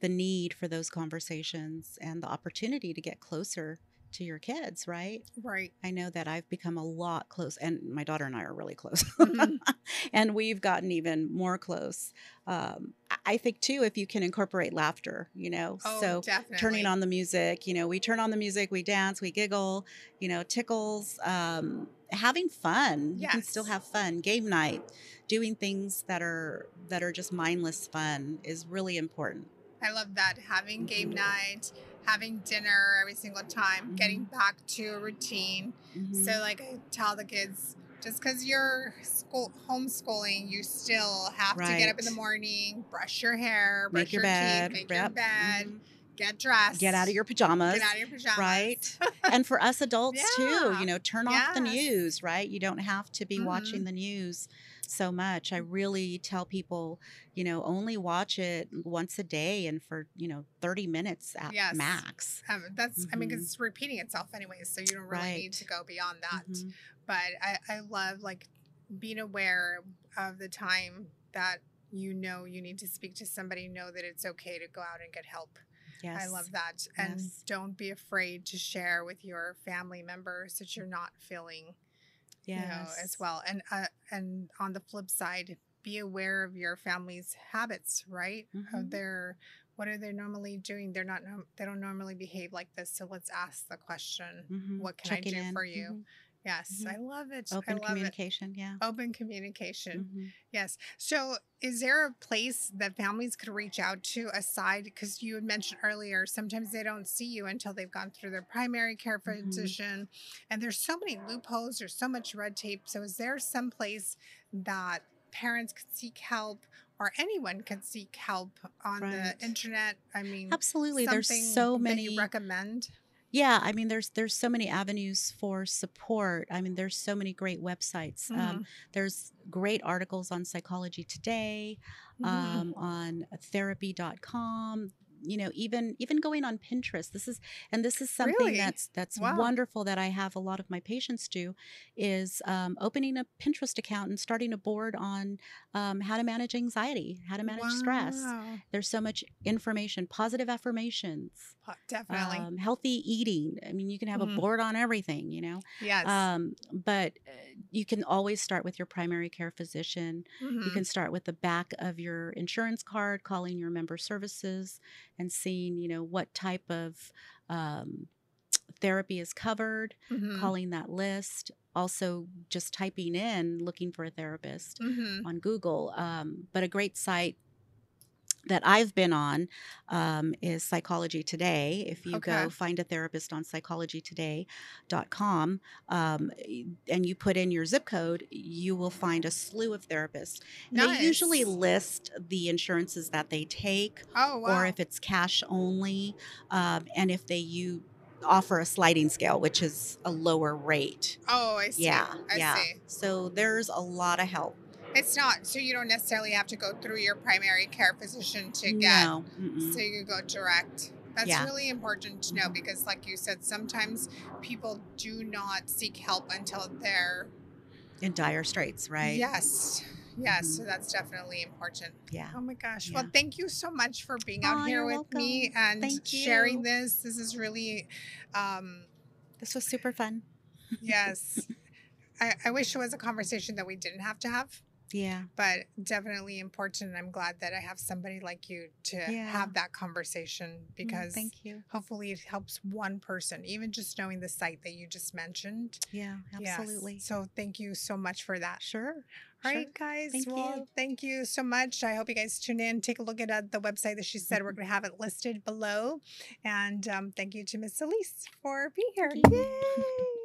the need for those conversations and the opportunity to get closer to your kids, right? Right. I know that I've become a lot close, and my daughter and I are really close, Mhm. and we've gotten even more close. Um, I- think too, if you can incorporate laughter, you know, Oh, so definitely. turning on the music, you know, we turn on the music, we dance, we giggle, you know, tickles, um, having fun. You can still have fun. Game night, doing things that are that are just mindless fun is really important. I love that. Having game Mhm. night, having dinner every single time, getting back to a routine. Mhm. So, like, I tell the kids, just because you're school homeschooling, you still have to get up in the morning, brush your hair, brush make your your bed, teeth, make your yep, bed, mhm. get dressed, get out of your pajamas. get out of your pajamas, right? and for us adults too, you know, turn off the news, right? You don't have to be watching Mhm. the news so much. I really tell people, you know, only watch it once a day and for, you know, 30 minutes at Yes. max. Um, that's, I mean, 'cause Mhm. it's repeating itself anyway. so you don't really need to go beyond that. Mhm. but I, I love like being aware of the time that you know you need to speak to somebody know that it's okay to go out and get help Yes. i love that and Yes. don't be afraid to share with your family members that you're not feeling Yes. you know as well and uh, and on the flip side be aware of your family's habits right Of Mhm. their what are they normally doing they're not they don't normally behave like this so let's ask the question Mhm. what can Checking i do in. for you Mhm. Yes Mhm. i love it Open love it communication. Yeah. open communication Mhm. yes so is there a place that families could reach out to aside because you had mentioned earlier sometimes they don't see you until they've gone through their primary care Mhm. physician and there's so many loopholes there's so much red tape so is there some place that parents could seek help or anyone could seek help on Right. the internet i mean Absolutely. There's so many you recommend Yeah, I mean, there's there's so many avenues for support. I mean, there's so many great websites. Mm-hmm. Um, there's great articles on Psychology Today, Mhm. um, on therapy.com. you know even even going on pinterest this is and this is something Really? that's that's Wow. wonderful that i have a lot of my patients do is um, opening a pinterest account and starting a board on um, how to manage anxiety how to manage stress there's so much information positive affirmations Definitely. um, healthy eating i mean you can have Mhm. a board on everything you know yes. um, but uh, you can always start with your primary care physician you Mhm. can start with the back of your insurance card, calling your member services and seeing, you know, what type of um, therapy is covered, Mhm. calling that list. Also, just typing in looking for a therapist Mhm. on Google. Um, but a great site that I've been on um, is Psychology Today. If you Okay. go find a therapist on psychologytoday.com um, and you put in your zip code, you will find a slew of therapists. They usually list the insurances that they take Oh wow. or if it's cash only, um, and if they you offer a sliding scale, which is a lower rate. oh, I see. Yeah, I yeah. see. So there's a lot of help. It's not so you don't necessarily have to go through your primary care physician to get. no. So you can go direct. That's Yeah. really important to know Mhm. because, like you said, sometimes people do not seek help until they're in dire straits, right? Yes. Yes. Mhm. So that's definitely important. Yeah. Oh my gosh. Yeah. Well, thank you so much for being out Aw, here with me and Thank sharing you. this. This is really, um, This was super fun. yes. I, I wish it was a conversation that we didn't have to have, Yeah. but definitely important. I'm glad that I have somebody like you to Yeah. have that conversation Mm, because thank you. hopefully it helps one person, even just knowing the site that you just mentioned. Yeah, Yes. absolutely. So thank you so much for that. Sure. All sure. right, guys. Thank well, you. thank you so much. I hope you guys tune in. Take a look at uh, the website that she said. We're going to have it listed below. And um, thank you to Miss Elise for being here. Yay!